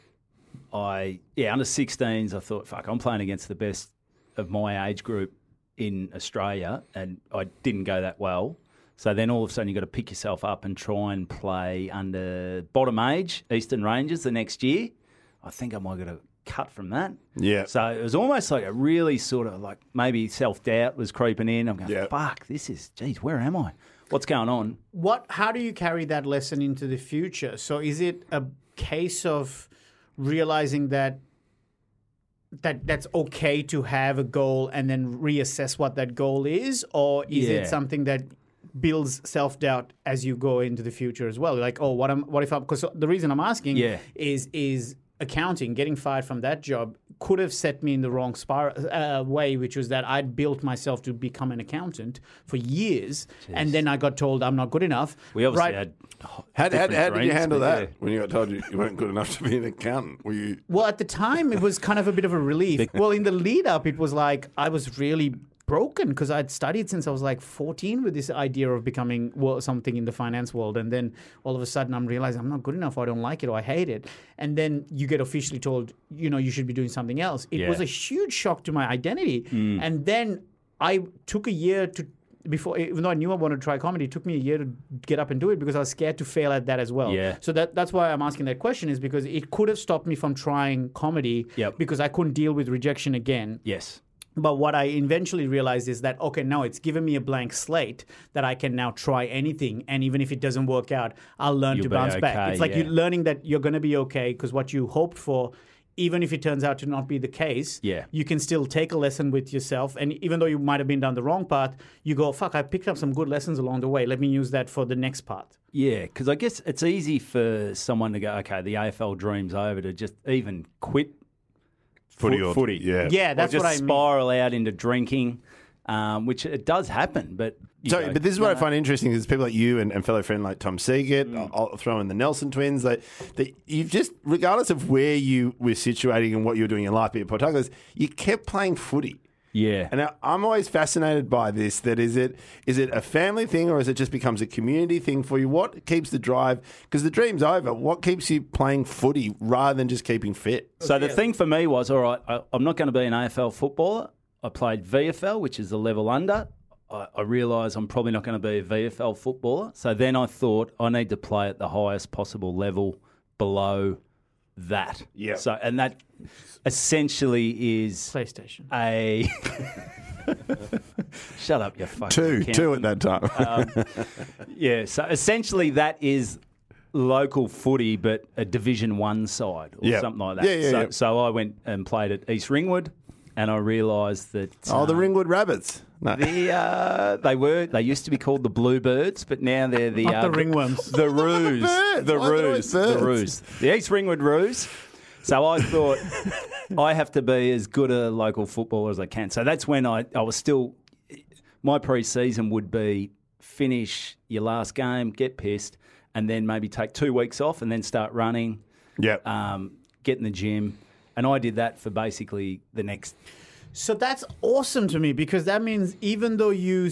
S4: I, yeah, under 16s, I thought, fuck, I'm playing against the best of my age group in Australia, and I didn't go that well. So then all of a sudden you've got to pick yourself up and try and play under bottom age, Eastern Rangers the next year. I think I might get a cut from that.
S2: Yeah.
S4: So it was almost like a really sort of like maybe self doubt was creeping in. I'm going,
S2: Yeah.
S4: fuck, this is, geez, where am I? What's going on?
S3: what how do you carry that lesson into the future so is it a case of realizing that that that's okay to have a goal and then reassess what that goal is, or is
S4: Yeah.
S3: it something that builds self doubt as you go into the future as well? Like, oh, what am what if I'm? Because the reason I'm asking
S4: Yeah.
S3: is is accounting getting fired from that job could have set me in the wrong spir- uh, way which was that i'd built myself to become an accountant for years and then i got told i'm not good enough
S4: We obviously
S3: Right.
S4: had.
S2: How, how,
S4: different
S2: how did you handle that
S4: yeah.
S2: when you got told you, you weren't good enough to be an accountant? Were you?
S3: Well, at the time, it was kind of a bit of a relief. well, in the lead up, it was like I was really broken because I'd studied since I was like 14 with this idea of becoming well, something in the finance world. And then all of a sudden, I'm realizing I'm not good enough, or I don't like it, or I hate it. And then you get officially told, you know, you should be doing something else. It
S4: Yeah.
S3: was a huge shock to my identity. Mm. And then I took a year to. Before, even though I knew I wanted to try comedy, it took me a year to get up and do it because I was scared to fail at that as well.
S4: Yeah.
S3: So that that's why I'm asking that question is because it could have stopped me from trying comedy
S4: Yep.
S3: because I couldn't deal with rejection again.
S4: Yes.
S3: But what I eventually realized is that okay, now it's given me a blank slate that I can now try anything, and even if it doesn't work out, I'll learn
S4: You'll
S3: to bounce back. It's like
S4: yeah.
S3: you're learning that you're going to be okay because what you hoped for. Even if it turns out to not be the case,
S4: Yeah.
S3: you can still take a lesson with yourself. And even though you might have been down the wrong path, you go, fuck, I picked up some good lessons along the way. Let me use that for the next part.
S4: Yeah, because I guess it's easy for someone to go, okay, the AFL dream's over, to just even quit
S2: Footy or-
S4: footy.
S2: yeah.
S3: Yeah, that's
S4: or just
S3: what I mean.
S4: spiral out into drinking, um, which it does happen. But you
S2: So,
S4: go,
S2: but this is what I find interesting is people like you and, and fellow friend like Tom Seagate,
S3: Mm.
S2: I'll, I'll throw in the Nelson twins, that, that you've just, regardless of where you were situating and what you were doing in life, be it Port Douglas, you kept playing footy.
S4: Yeah,
S2: And I- I'm always fascinated by this. That is it is it a family thing or is it just becomes a community thing for you? What keeps the drive? Because the dream's over. What keeps you playing footy rather than just keeping fit?
S4: So the thing for me was, all right, I, I'm not going to be an AFL footballer. I played VFL, which is the level under. I, I realise I'm probably not going to be a VFL footballer. So then I thought I need to play at the highest possible level below that.
S2: Yeah.
S4: So and that essentially is
S3: PlayStation.
S4: a. Shut up, you fucking
S2: Two, two at that time.
S4: Um, yeah, so essentially that is local footy, but a Division One side or
S2: Yeah.
S4: something like that.
S2: Yeah, yeah,
S4: so,
S2: yeah.
S4: so I went and played at East Ringwood, and I realised that
S2: oh, the
S4: uh,
S2: Ringwood Rabbits. No.
S4: the, uh, they were they used to be called the Bluebirds, but now they're the
S3: Not
S4: uh,
S3: the ringworms.
S4: the Roos,
S2: birds.
S4: the
S2: Why are they Roos,
S4: the
S2: birds?
S4: Roos, the East Ringwood Roos. So I thought I have to be as good a local footballer as I can. So that's when I, I was still my pre-season would be finish your last game, get pissed, and then maybe take two weeks off and then start running,
S2: yeah.
S4: um, get in the gym. And I did that for basically the next
S3: So that's awesome to me because that means even though you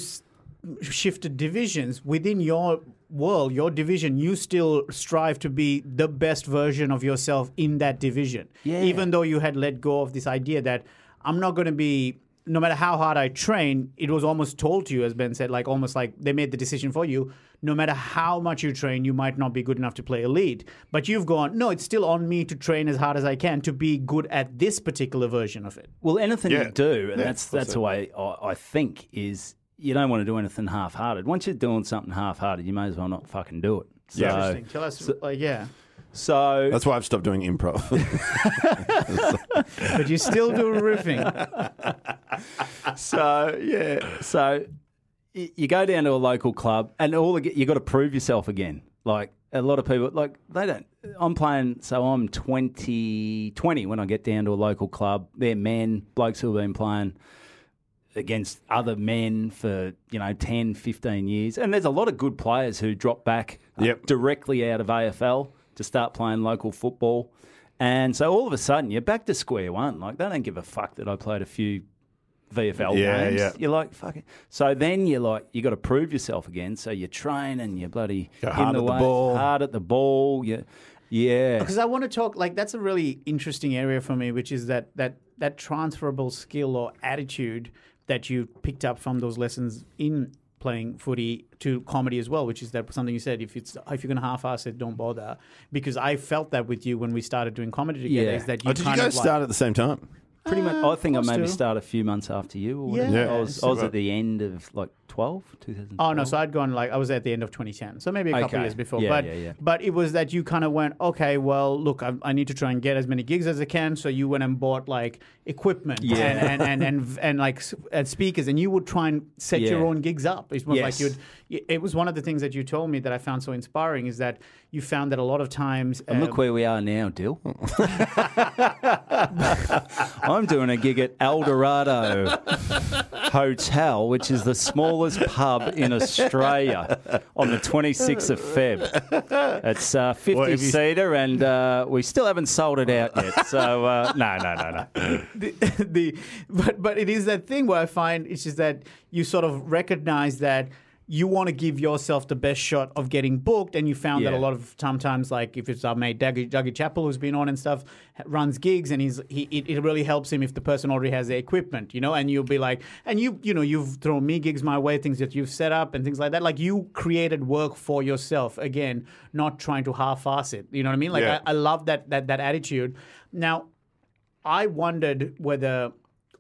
S3: shifted divisions within your world, your division, you still strive to be the best version of yourself in that division.
S4: Yeah.
S3: Even though you had let go of this idea that I'm not going to be. No matter how hard I train, it was almost told to you, as Ben said, like almost like they made the decision for you. No matter how much you train, you might not be good enough to play elite. But you've gone, no, it's still on me to train as hard as I can to be good at this particular version of it.
S4: Well, anything
S2: Yeah.
S4: you do, and
S2: Yeah,
S4: that's that's the way I, I think is you don't want to do anything half-hearted. Once you're doing something half-hearted, you may as well not fucking do it. So,
S2: Yeah.
S3: Interesting. Tell us, like, yeah.
S4: so
S2: That's why I've stopped doing improv.
S3: But you still do riffing.
S4: so yeah, so y- you go down to a local club, and all you got to prove yourself again. Like a lot of people, like they don't. I'm playing, so I'm 20, 20 when I get down to a local club. They're men, blokes who have been playing against other men for you know 10 15 years and there's a lot of good players who drop back uh, directly out of AFL to start playing local football and so all of a sudden you're back to square one like they don't give a fuck that I played a few VFL
S2: Yeah,
S4: games
S2: yeah.
S4: you're like fuck it so then you're like you got to prove yourself again so you train and you're bloody
S2: Go
S4: in
S2: hard at the ball.
S4: hard at the ball you, yeah
S3: Because I want to talk like that's a really interesting area for me, which is that that that transferable skill or attitude that you picked up from those lessons in playing footy to comedy as well, which is that something you said. If it's if you're gonna half-ass it, don't bother. Because I felt that with you when we started doing comedy together.
S4: Yeah.
S3: Is that oh, you
S2: oh, did you guys
S3: of like,
S2: start at the same time?
S4: Pretty much. I think I maybe
S3: to.
S4: started a few months after you. Or whatever.
S3: Yeah.
S4: I was, I was at the end of like 12, 2012.
S3: Oh no, so I'd gone like I was at the end of 2010, so maybe a couple
S4: Okay.
S3: years before.
S4: Yeah,
S3: but
S4: yeah, yeah.
S3: but it was that you kind of went, okay, well, look, I, I need to try and get as many gigs as I can. So you went and bought like equipment
S4: Yeah.
S3: and, and, and, and and like and speakers, and you would try and set your own gigs up. It was like you'd. It was one of the things that you told me that I found so inspiring is that you found that a lot of times.
S4: And look
S3: um,
S4: where we are now, Dill. I'm doing a gig at El Dorado Hotel, which is the smallest pub in Australia, on the 26th of Feb. It's uh, 50
S2: Well, if you-
S4: seater, and uh, we still haven't sold it out yet. So uh, no, no, no, no.
S3: the, the but but it is that thing where I find it's just that you sort of recognize that you want to give yourself the best shot of getting booked, and you found that a lot of sometimes, like if it's our mate Dougie, Dougie Chappell who's been on and stuff, runs gigs, and he's he it, it really helps him if the person already has the equipment, you know, and you'll be like, and you you know you've thrown me gigs my way, things that you've set up and things like that, like you created work for yourself again, not trying to half-ass it, you know what I mean? Like
S2: Yeah.
S3: I, I love that that that attitude. Now. I wondered whether,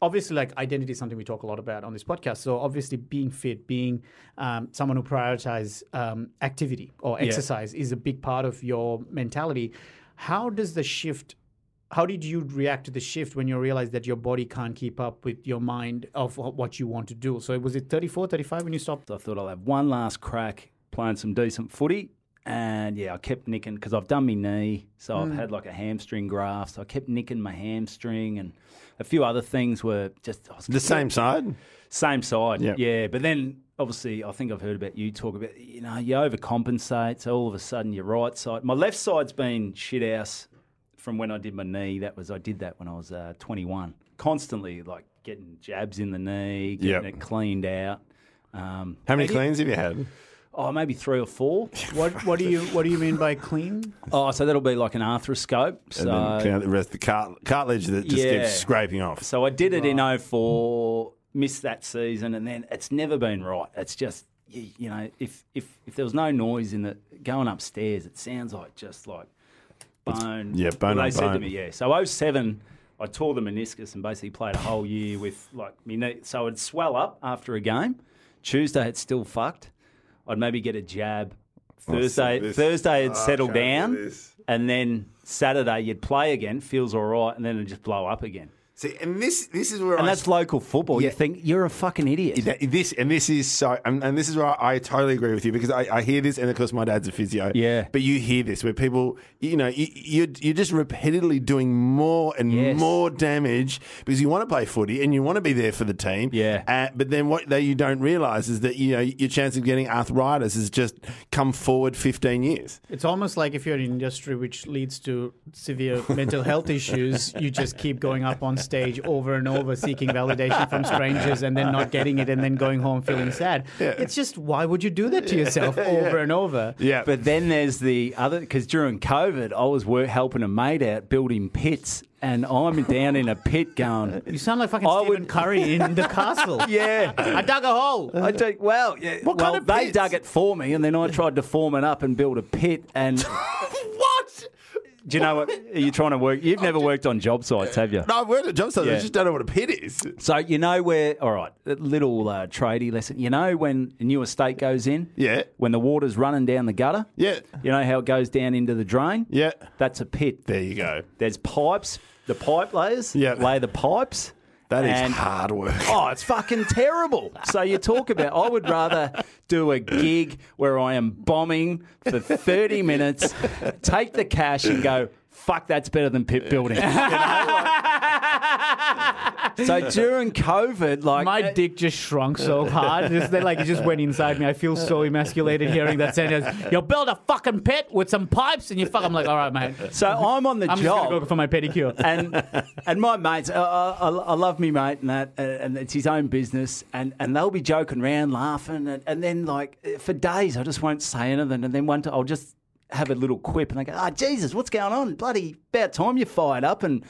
S3: obviously, like identity is something we talk a lot about on this podcast. So obviously, being fit, being um, someone who prioritizes um, activity or exercise is a big part of your mentality. How does the shift? How did you react to the shift when you realized that your body can't keep up with your mind of what you want to do? So was it 34, 35 when you stopped?
S4: I thought I'll have one last crack playing some decent footy. And yeah, I kept nicking because I've done my knee, so I've had like a hamstring graft. So I kept nicking my hamstring, and a few other things were just I was
S2: The same side.
S4: Same side,
S2: Yep.
S4: yeah. But then, obviously, I think I've heard about you talk about, you know, you overcompensate. So all of a sudden, your right side, my left side's been shit house from when I did my knee. That was, I did that when I was uh, 21. Constantly, like getting jabs in the knee, getting
S2: Yep.
S4: it cleaned out. Um,
S2: How many cleans have you had?
S4: Oh, maybe three or four.
S3: What What do you What do you mean by clean?
S4: oh, so that'll be like an arthroscope.
S2: And
S4: So,
S2: then clean the rest of the cart- cartilage that just
S4: Yeah.
S2: keeps scraping off.
S4: So I did it in 04, missed that season, and then it's never been right. It's just, you, you know, if, if if there was no noise in the going upstairs, it sounds like just like bone.
S2: yeah, bone
S4: Well,
S2: on
S4: They said to me, yeah. So 07, I tore the meniscus and basically played a whole year with like me. So it'd swell up after a game. Tuesday, it's still fucked. I'd maybe get a jab. Thursday,
S2: this-
S4: Thursday, it'd
S2: Oh,
S4: settle down, and then Saturday you'd play again, feels all right, and then it'd just blow up again.
S2: See, and this this is where
S4: And
S2: I
S4: that's local football.
S2: Yeah.
S4: You think you're a fucking idiot.
S2: This and this is so, and, and this is where I, I totally agree with you because I, I hear this, and of course my dad's a physio.
S4: Yeah.
S2: but you hear this where people, you know, you, you're you're just repeatedly doing more and
S4: Yes.
S2: more damage because you want to play footy and you want to be there for the team.
S4: Yeah.
S2: uh, but then what they you don't realise is that you know your chance of getting arthritis has just come forward 15 years.
S3: It's almost like if you're in an industry which leads to severe mental health issues, you just keep going up on stage over and over, seeking validation from strangers, and then not getting it, and then going home feeling sad. It's just why would you do that to yourself over and over?
S2: Yeah,
S4: But then there's the other because during COVID, I was work, helping a mate out building pits, and I'm down in a pit going.
S3: You sound like fucking
S4: I
S3: Stephen
S4: would-
S3: Curry in the castle.
S4: Yeah.
S3: I dug a hole.
S4: I do, well, yeah,
S2: What
S4: well,
S2: kind of
S4: they
S2: pits?
S4: dug it for me, and then I tried to form it up and build a pit. And
S2: what?
S4: Do you know what? Are you trying to work? You've never worked on job sites, have you?
S2: No, I've worked at job sites. I just don't know what a pit is.
S4: So you know where? All right, a little uh, tradie lesson. You know when a new estate goes in?
S2: Yeah.
S4: When the water's running down the gutter?
S2: Yeah,
S4: You know how it goes down into the drain?
S2: yeah.
S4: That's a pit.
S2: There you go.
S4: There's pipes. The pipe layers
S2: Yeah.
S4: lay the pipes.
S2: That is
S4: and-
S2: hard work.
S4: Oh, it's fucking terrible. So you talk about, I would rather do a gig where I am bombing for 30 minutes, take the cash and go, fuck, that's better than pit building. You know, like- so during COVID, like.
S3: My dick just shrunk so hard. It's that, like it just went inside me. I feel so emasculated hearing that sentence. You build a fucking pit with some pipes and you fuck. I'm like, all right, mate.
S4: so I'm on the
S3: I'm just
S4: job.
S3: gonna go for my pedicure.
S4: and and my mates, I, I, I love me mate, and that, uh, and it's his own business, and, and they'll be joking around, laughing, and, and then like for days I just won't say anything, and then one time I'll just have a little quip, and they go, "Oh Jesus, what's going on? Bloody about time you fired up and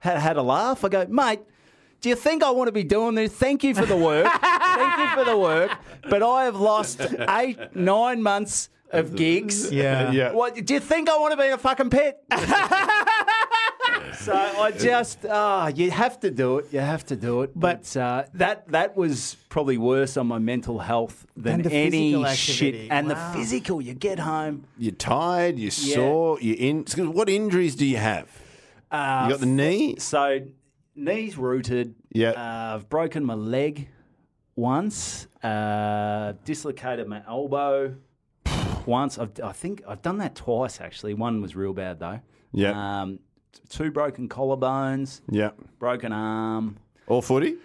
S4: had had a laugh." I go, mate. Do you think I want to be doing this? Thank you for the work. Thank you for the work. But I have lost eight, nine months of gigs.
S3: Yeah.
S2: Yeah.
S4: What do you think I want to be a fucking pit? So I just, ah, you have to do it. You have to do it. But uh, that that was probably worse on my mental health than
S3: Than
S4: any shit. And
S3: Wow.
S4: the physical, you get home.
S2: You're tired. You're sore. You're in. 'cause What injuries do you have?
S4: Uh,
S2: You got the knee.
S4: So knees rooted.
S2: Yeah.
S4: Uh, I've broken my leg once. Uh, dislocated my elbow once. I've, I think I've done that twice actually. One was real bad though.
S2: Yeah.
S4: Um, t- two broken collarbones,
S2: Yeah.
S4: broken arm.
S2: All footy.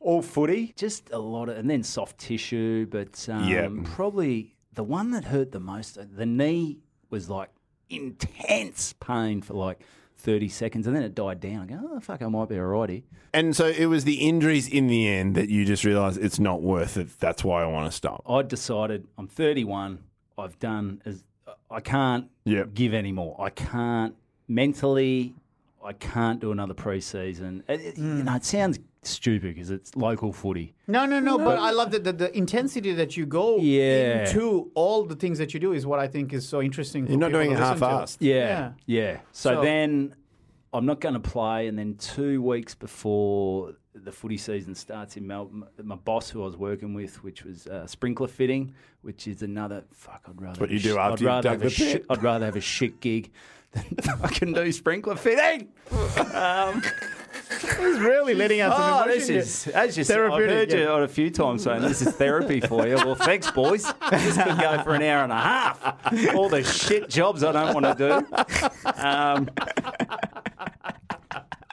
S4: all footy, just a lot of, and then soft tissue. But um,
S2: Yeah.
S4: probably the one that hurt the most, the knee was like intense pain for like 30 seconds, and then it died down. I go, oh, fuck, I might be alrighty.
S2: And so it was the injuries in the end that you just realised it's not worth it. That's why I want to stop.
S4: I decided I'm 31. I've done as I can't
S2: Yep.
S4: give any more. I can't mentally. I can't do another preseason. It, it- You hmm. know, it sounds stupid because it's local footy.
S3: No, no, no. But I love that the, the intensity that you go
S4: Yeah.
S3: into all the things that you do is what I think is so interesting. For
S2: You're not doing it
S3: to listen to.
S2: half-assed.
S4: Yeah, yeah. So,
S3: So-
S4: then I'm not going to play, and then two weeks before the footy season starts in Melbourne, my boss who I was working with, which was uh, sprinkler fitting, which is another fuck. I'd rather
S2: what
S4: have
S2: you
S4: a
S2: do
S4: sh-
S2: after
S4: I'd
S2: you've
S4: rather have
S2: the
S4: a shit. I'd rather have a shit gig than fucking do sprinkler fitting. Um,
S3: He's really letting out some
S4: oh,
S3: emotion.
S4: this is that's just I've heard you
S3: yeah.
S4: on a few times saying this is therapy for you. Well, thanks, boys. This could go for an hour and a half. All the shit jobs I don't want to do. Um,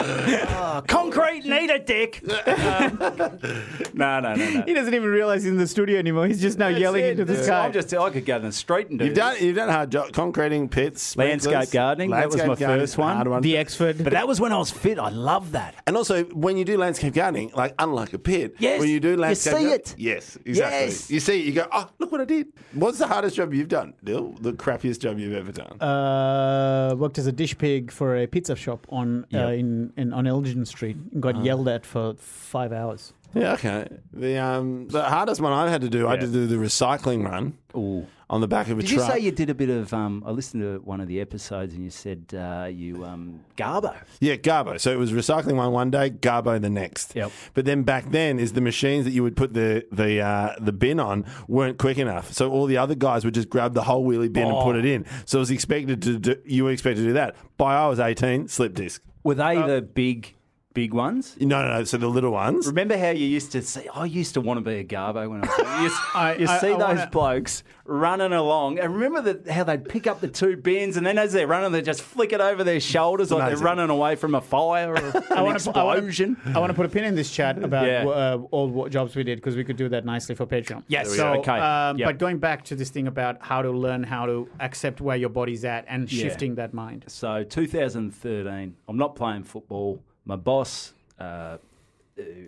S4: oh, concrete need a dick. Um, no, no, no, no.
S3: He doesn't even realize he's in the studio anymore. He's just now yelling
S4: it.
S3: into the sky.
S4: I'm just, I could go in the street and do
S2: You've
S4: this.
S2: done you've done hard job concreting pits,
S4: Landscape
S2: sprinklers,
S4: gardening, that was my
S2: gardening,
S4: first one.
S2: hard one.
S3: the Exford.
S4: But that was when I was fit. I love that.
S2: And also, when you do landscape gardening, like unlike a pit,
S4: Yes,
S2: when you do landscape gardening,
S4: you
S2: landscape
S4: see
S2: gardening-
S4: it.
S2: Yes, exactly.
S4: Yes.
S2: You see it, you go, oh, look what I did. What's the hardest job you've done, Dill? The crappiest job you've ever done?
S3: uh, worked as a dish pig for a pizza shop on uh, in, in on Elgin Street. and Got yelled at for five hours.
S2: yeah, okay. The um, the hardest one I've had to do, I had to do the recycling run
S4: Ooh.
S2: on the back of a
S4: Did you
S2: truck.
S4: say you did a bit of? Um, I listened to one of the episodes, and you said uh, you um, Garbo.
S2: Yeah, Garbo. So it was recycling one one day, Garbo the next.
S4: Yep.
S2: But then back then, is the machines that you would put the the uh, the bin on weren't quick enough. So all the other guys would just grab the whole wheelie bin and put
S4: Oh.
S2: it in. So it was expected to do, you were expected to do that. By I was eighteen, slip disc.
S4: Were they uh, the big, big ones?
S2: No, no, no. So the little ones.
S4: Remember how you used to see? I used to want to be a Garbo when I was. You,
S3: I-
S4: you
S3: I-
S4: see
S3: I
S4: those
S3: wanna-
S4: blokes running along, and remember the, how they'd pick up the two bins, and then as they're running, they just flick it over their shoulders like
S2: Amazing.
S4: they're running away from a fire or an
S3: I wanna-
S4: explosion.
S3: I want to put a pin in this chat about
S4: Yeah.
S3: uh, all what jobs we did because we could do that nicely for Patreon.
S4: Yes.
S3: So,
S4: Okay.
S3: um,
S4: Yep.
S3: but going back to this thing about how to learn how to accept where your body's at and
S4: Yeah.
S3: shifting that mind.
S4: So 2013, I'm not playing football. My boss, uh,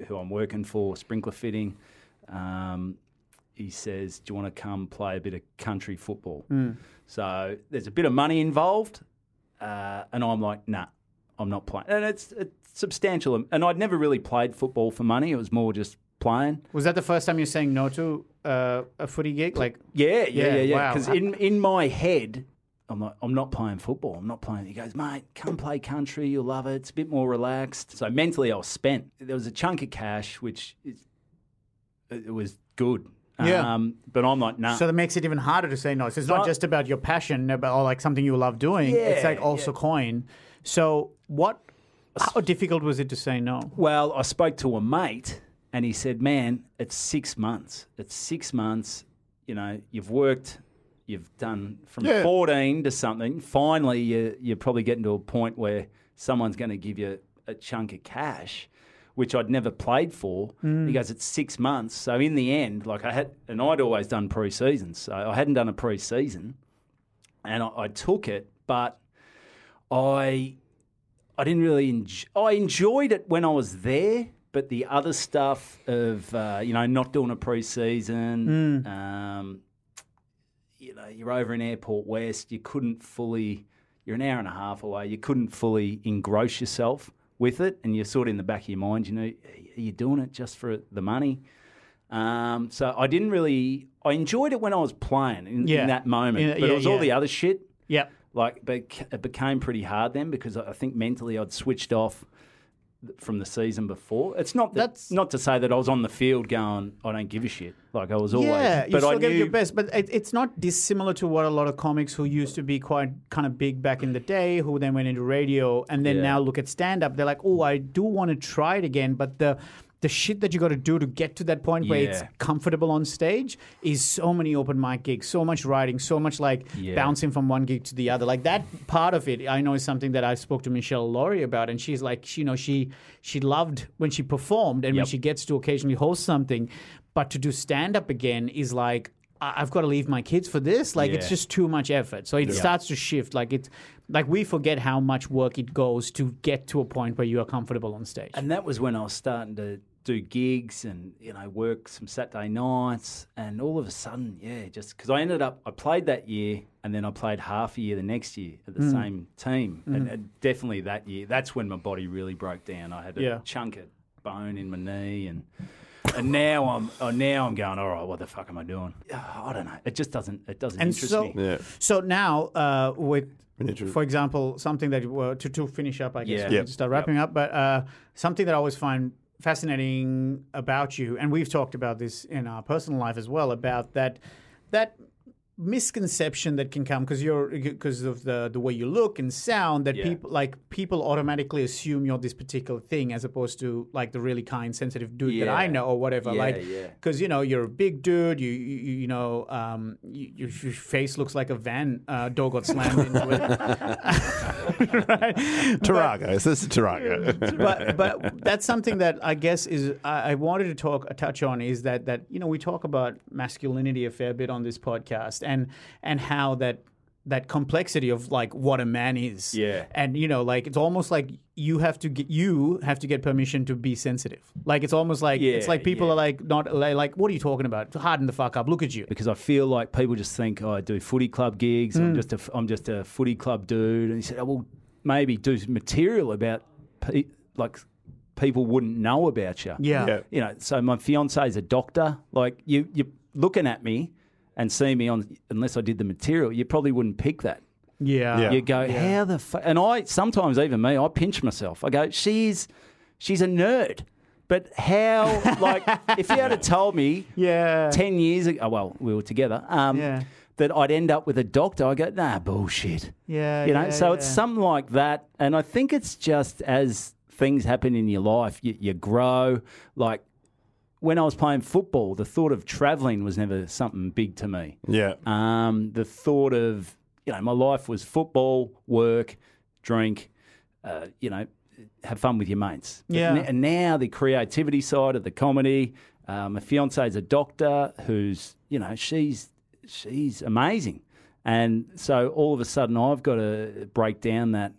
S4: who I'm working for, sprinkler fitting, um, he says, "Do you want to come play a bit of country football?" So there's a bit of money involved, uh, and I'm like, "Nah, I'm not playing." And it's, it's substantial, and I'd never really played football for money. It was more just playing.
S3: Was that the first time you're saying no to uh, a footy gig? Like,
S4: Yeah, yeah,
S3: Yeah,
S4: yeah, yeah.
S3: wow.
S4: Because in in my head, I'm like, I'm not playing football. I'm not playing. He goes, mate, come play country. You'll love it. It's a bit more relaxed. So mentally, I was spent. There was a chunk of cash, which is, it was good.
S3: Yeah.
S4: Um, but I'm like, nah.
S3: so that makes it even harder to say no. So it's not just about your passion, about or like something you love doing.
S4: Yeah, it's
S3: like also coin. So what? How difficult was it to say no?
S4: Well, I spoke to a mate and he said, Man, it's six months. It's six months. You know, you've worked, you've done from
S2: Yeah.
S4: 14 to something. Finally, you, you're probably getting to a point where someone's going to give you a chunk of cash, which I'd never played for. He goes, It's six months. So in the end, like I had, and I'd always done pre seasons. So I hadn't done a pre season and I, I took it, but I I didn't really enjoy. I enjoyed it when I was there, but the other stuff of uh, you know not doing a preseason, um, you know, you're over in Airport West, you couldn't fully. You're an hour and a half away. You couldn't fully engross yourself with it, and you're sort of in the back of your mind. You know, are you doing it just for the money? Um, so I didn't really. I enjoyed it when I was playing in,
S3: Yeah.
S4: in that moment,
S3: Yeah,
S4: but it was all the other shit
S3: Yeah.
S4: Like, but it became pretty hard then because I think mentally I'd switched off from the season before. It's not that,
S3: That's-
S4: not to say that I was on the field going, I don't give a shit. Like I was always,
S3: Yeah, you
S4: but
S3: still
S4: I
S3: give
S4: knew,
S3: your best, but it, it's not dissimilar to what a lot of comics who used to be quite kind of big back in the day, who then went into radio and then
S4: Yeah.
S3: now look at stand up. They're like, oh, I do want to try it again, but the the shit that you got to do to get to that point where it's comfortable on stage is so many open mic gigs, so much writing, so much like
S4: Yeah.
S3: bouncing from one gig to the other. Like that part of it, I know is something that I spoke to Michelle Laurie about, and she's like, you know, she she loved when she performed, and when she gets to occasionally host something, but to do stand up again is like. I've got to leave my kids for this. Like it's just too much effort. So it starts to shift. Like it's like we forget how much work it goes to get to a point where you are comfortable on stage.
S4: And that was when I was starting to do gigs and you know work some Saturday nights, and all of a sudden, yeah, just because I ended up I played that year, and then I played half a year the next year at the
S3: Mm.
S4: same team, and, and definitely that year, that's when my body really broke down. I had a
S3: Yeah.
S4: chunk of bone in my knee, and and now I'm oh, now I'm going all right. What the fuck am I doing? Oh, I don't know. It just doesn't it doesn't
S3: And
S4: interest
S3: so,
S4: me.
S2: Yeah.
S3: so now uh, with,
S2: Miniature.
S3: For example, something that to to finish up, I guess
S4: Yeah.
S3: we
S2: Yep.
S3: to start wrapping up. But uh, something that I always find fascinating about you, and we've talked about this in our personal life as well, about that that misconception that can come because you're because of the the way you look and sound that
S4: Yeah.
S3: people like people automatically assume you're this particular thing as opposed to like the really kind sensitive dude that I know or whatever
S4: Yeah,
S3: like
S4: yeah.
S3: because you know you're a big dude you you, you know um you, your your face looks like a van uh, door got slammed into it right
S2: Tarago. This is Tarago.
S3: but but that's something that I guess is I, I wanted to talk a touch on is that that you know we talk about masculinity a fair bit on this podcast and and how that that complexity of like what a man is
S4: Yeah.
S3: and you know like it's almost like you have to get you have to get permission to be sensitive like it's almost like it's like people
S4: yeah.
S3: are like not like, what are you talking about harden the fuck up look at you
S4: because I feel like people just think oh, I do footy club gigs.
S3: Mm.
S4: I'm just a I'm just a footy club dude. And he said, oh, well, maybe do some material about pe- like people wouldn't know about you.
S3: yeah,
S2: Yeah.
S4: You know, so my fiance is a doctor. Like you, you're looking at me and see me on unless I did the material, you probably wouldn't pick that.
S3: yeah
S2: Yeah.
S4: You go, how the fu-? and I sometimes even me, I pinch myself. I go, she's she's a nerd. But how, like, if you had told me
S3: yeah
S4: 10 years ago, oh, well, we were together, um,
S3: Yeah.
S4: that I'd end up with a doctor, I go, nah, bullshit.
S3: yeah
S4: You know,
S3: yeah,
S4: so it's something like that. And I think it's just as things happen in your life, you, you grow. Like when I was playing football, the thought of traveling was never something big to me.
S2: yeah.
S4: Um, the thought of, you know, my life was football, work, drink, uh, you know, have fun with your mates. But
S3: Yeah.
S4: n- And now the creativity side of the comedy. Uh, my fiance is a doctor who's, you know, she's she's amazing, and so all of a sudden I've got to break down that.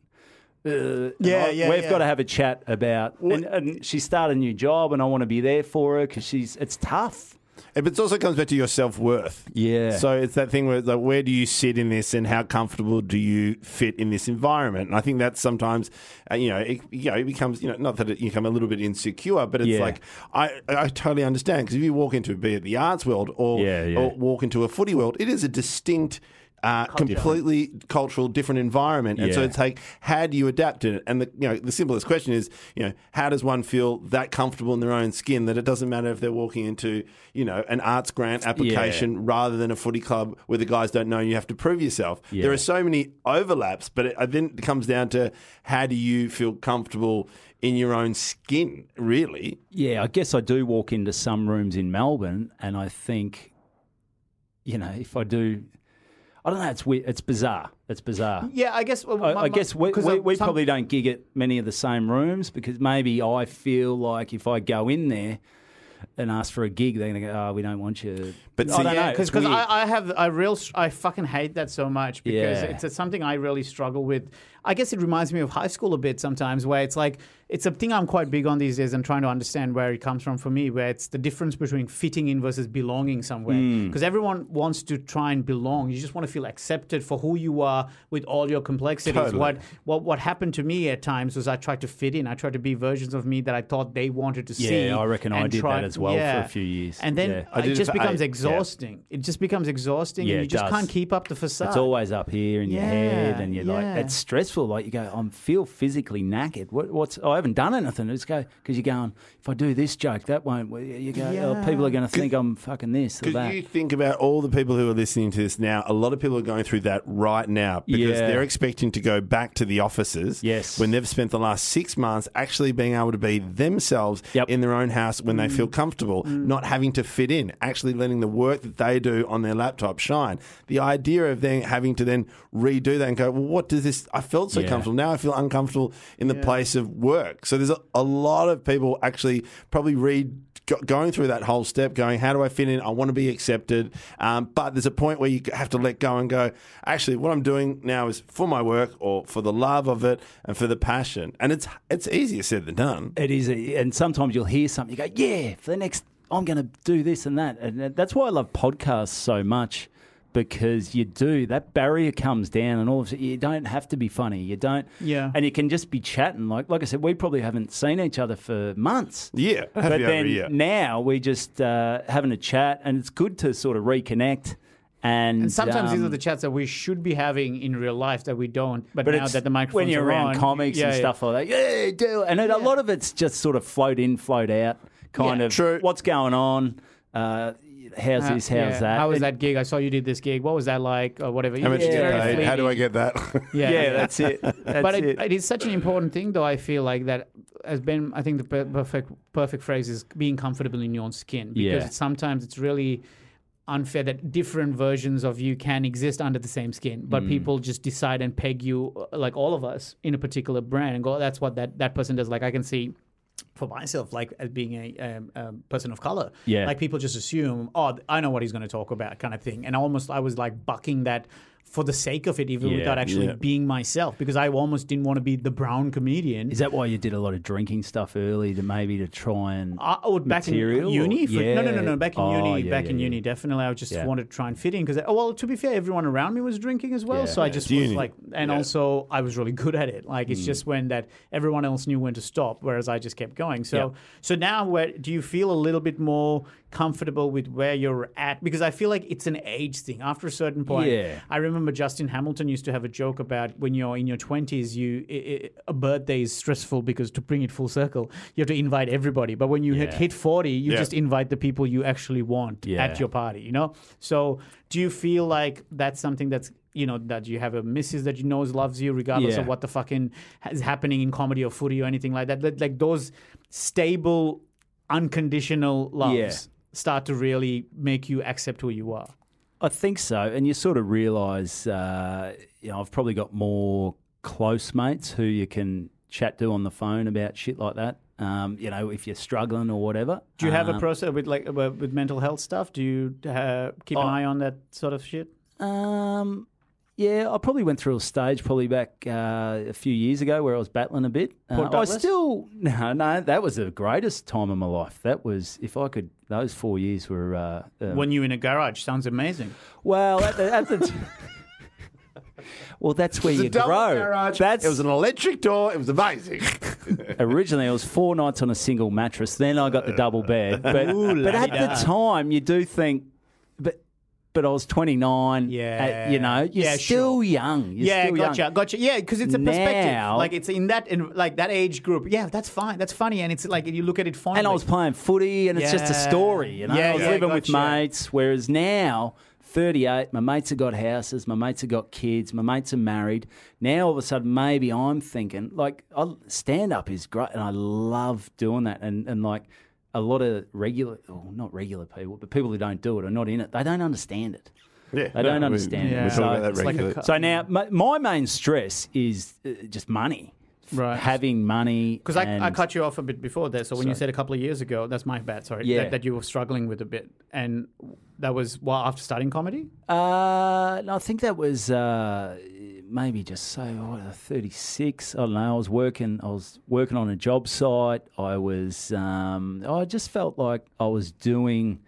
S4: Uh,
S3: Yeah,
S4: I-
S3: yeah,
S4: We've
S3: yeah.
S4: got to have a chat about, and, and she started a new job, and I want to be there for her because she's. It's tough.
S2: But it also comes back to your self worth.
S4: Yeah.
S2: So it's that thing where like, where do you sit in this, and how comfortable do you fit in this environment? And I think that's sometimes, uh, you know, it, you know, it becomes, you know, not that it, you become a little bit insecure, but it's
S4: Yeah.
S2: like I, I totally understand because if you walk into be it the arts world or
S4: Yeah,
S2: or walk into a footy world, it is a distinct. Uh, completely cultural, different environment, and so
S4: Yeah.
S2: it's like, how do you adapt to it? And the you know the simplest question is, you know, how does one feel that comfortable in their own skin that it doesn't matter if they're walking into, you know, an arts grant application rather than a footy club where the guys don't know and you have to prove yourself. There are so many overlaps, but it, I then it comes down to how do you feel comfortable in your own skin, really?
S4: Yeah, I guess I do walk into some rooms in Melbourne, and I think, you know, if I do, I don't know. It's weird. It's bizarre. It's bizarre.
S3: yeah I guess well,
S4: I,
S3: my-
S4: I guess we, we, we
S3: some-
S4: probably don't gig at many of the same rooms because maybe I feel like if I go in there and ask for a gig, they're going to go, "Oh, we don't want you."
S2: But
S4: I
S2: see-
S4: don't
S2: Yeah,
S4: know.
S3: because
S4: It's weird.
S3: I, I have I real I fucking hate that so much because
S4: Yeah.
S3: it's, it's something I really struggle with. I guess it reminds me of high school a bit sometimes, where it's like it's a thing I'm quite big on these days and trying to understand where it comes from for me, where it's the difference between fitting in versus belonging somewhere.
S4: Hmm.
S3: Because everyone wants to try and belong. You just want to feel accepted for who you are with all your complexities.
S2: Totally.
S3: What what what happened to me at times was I tried to fit in. I tried to be versions of me that I thought they wanted to see.
S4: Yeah, I reckon I
S3: and
S4: did
S3: try-
S4: that as well. Well
S3: yeah.
S4: for a few years.
S3: And then
S4: Yeah.
S3: It
S2: it
S3: just
S2: for
S3: becomes
S2: eight, yeah.
S3: exhausting. It just becomes exhausting,
S4: Yeah,
S3: and you just
S4: does.
S3: can't keep up the facade.
S4: It's always up here in your head, and you're
S3: yeah.
S4: like, it's stressful. Like you go, I feel physically knackered. What, what's? I haven't done anything. It's go because you're going. If I do this joke, that won't. You go. Oh, people are going to think I'm fucking this or
S2: Because
S4: that.
S2: you think about all the people who are listening to this now, a lot of people are going through that right now because
S4: Yeah.
S2: they're expecting to go back to the offices
S4: Yes.
S2: when they've spent the last six months actually being able to be themselves
S4: Yep.
S2: in their own house when they mm. feel comfortable, Mm. not having to fit in, actually letting the work that they do on their laptop shine. The idea of then having to then redo that and go, well, what does this? I felt so
S4: Yeah.
S2: comfortable. Now I feel uncomfortable in the place of work. So there's a, a lot of people actually probably read going through that whole step, going, how do I fit in? I want to be accepted. Um, but there's a point where you have to let go and go, actually, what I'm doing now is for my work or for the love of it and for the passion. And it's it's easier said than done.
S4: It is, and sometimes you'll hear something. You go, "Yeah, for the next, I'm going to do this and that," and that's why I love podcasts so much because you do that barrier comes down, and all of it. You don't have to be funny. You don't,
S3: Yeah.
S4: and you can just be chatting. Like, like I said, we probably haven't seen each other for months.
S2: Yeah,
S4: but then
S2: a year.
S4: now we're just uh, having a chat, and it's good to sort of reconnect. And,
S3: And sometimes these
S4: um,
S3: are the chats that we should be having in real life that we don't. But,
S4: but
S3: now that the microphones
S4: when you're
S3: are
S4: around
S3: on,
S4: comics
S3: yeah,
S4: and
S3: yeah.
S4: stuff like that, yeah, do. And it, a lot of it's just sort of float in, float out, kind
S3: Yeah.
S4: of
S2: True.
S4: what's going on. Uh, how's
S3: Uh,
S4: this? How's
S3: yeah.
S4: that?
S3: How was that gig? I saw you did this gig. What was that like? Or whatever.
S2: How much
S3: It's
S2: you get paid? How do I get that?
S3: Yeah,
S4: Yeah, that's it. That's
S3: but it,
S4: it.
S3: it is such an important thing, though. I feel like that has been. I think the per- perfect perfect phrase is being comfortable in your own skin because
S4: Yeah.
S3: sometimes it's really unfair that different versions of you can exist under the same skin, but
S4: Mm.
S3: people just decide and peg you uh, like all of us in a particular brand and go, "That's what that that person does." Like I can see. For myself, like as being a um, um, person of color,
S4: Yeah.
S3: like people just assume, oh, I know what he's going to talk about, kind of thing. And almost, I was like bucking that for the sake of it, even
S4: Yeah.
S3: without actually
S2: Yeah.
S3: being myself, because I almost didn't want to be the brown comedian.
S4: Is that why you did a lot of drinking stuff early to maybe to try and?
S3: I, oh, back in uni?
S4: or-
S3: For, No, no, no, no. Back in
S4: Yeah.
S3: uni,
S4: Oh, yeah,
S3: back
S4: yeah,
S3: in
S4: yeah.
S3: uni, definitely. I just
S4: Yeah.
S3: wanted to try and fit in because, oh, well, to be fair, everyone around me was drinking as well.
S4: Yeah.
S3: so I just was like, and
S2: Yeah.
S3: also I was really good at it. Like
S4: Mm.
S3: it's just when that everyone else knew when to stop, whereas I just kept going. So,
S4: Yeah.
S3: so now, where do you feel a little bit more comfortable with where you're at? Because I feel like it's an age thing. After a certain point,
S4: Yeah.
S3: I remember Justin Hamilton used to have a joke about when you're in your 20s, you i i a birthday is stressful because to bring it full circle, you have to invite everybody. But when you hit,
S4: Yeah.
S3: hit 40, you
S2: Yeah.
S3: just invite the people you actually want
S4: Yeah.
S3: at your party, you know? So do you feel like that's something that's you know that you have a missus that you knows loves you regardless
S4: Yeah.
S3: of what the fucking is happening in comedy or footy or anything like that that like those stable unconditional loves
S4: Yeah.
S3: Start to really make you accept who you are
S4: I think so, and you sort of realise, uh, you know, I've probably got more close mates who you can chat to on the phone about shit like that. Um, you know, if you're struggling or whatever.
S3: Do you have a
S4: Um,
S3: process with like uh, with mental health stuff? Do you uh, keep an
S4: Oh.
S3: eye on that sort of shit?
S4: Um, yeah, I probably went through a stage probably back uh, a few years ago where I was battling a bit. Uh, I still no, no. That was the greatest time of my life. That was if I could. Those four years were uh, uh,
S3: When you're in a garage, sounds amazing.
S4: well at the, at the well. That's where you grow.
S2: garage.
S4: That's
S2: it was an electric door. It was amazing.
S4: Originally, it was four nights on a single mattress. Then I got the double bed. But,
S3: Ooh,
S4: but at the time, you do think, but but I was 29.
S3: Yeah.
S4: uh, you know, you're
S3: Yeah,
S4: still
S3: sure.
S4: young. You're
S3: yeah,
S4: still
S3: gotcha,
S4: young.
S3: gotcha. Yeah, because it's a perspective.
S4: Now-
S3: like it's in that in like that age group. Yeah, that's fine. That's funny, and it's like you look at it.
S4: And I was playing footy, and it's just a story. You know,
S3: Yeah,
S4: I was
S3: yeah,
S4: living with mates. Whereas now, 38, my mates have got houses, my mates have got kids, my mates are married. Now all of a sudden, maybe I'm thinking like stand up is great, and I love doing that. And and like a lot of regular, or not regular people, but people who don't do it are not in it. They don't understand it.
S2: yeah,
S4: They don't understand
S2: We,
S3: it.
S2: we talk
S3: Yeah.
S2: about that
S3: It's like
S2: regularly.
S3: cu-
S4: So now my, my main stress is uh, just money,
S3: Right.
S4: Having money.
S3: Because I, I cut you off a bit before that. So when you said a couple of years ago, that's my bad. Sorry,
S4: Yeah.
S3: that, that you were struggling with a bit, and that was well after starting comedy.
S4: Uh, no, I think that was uh, maybe just say what, 36. I don't know. I was working. I was working on a job site. I was. Um, I just felt like I was doing.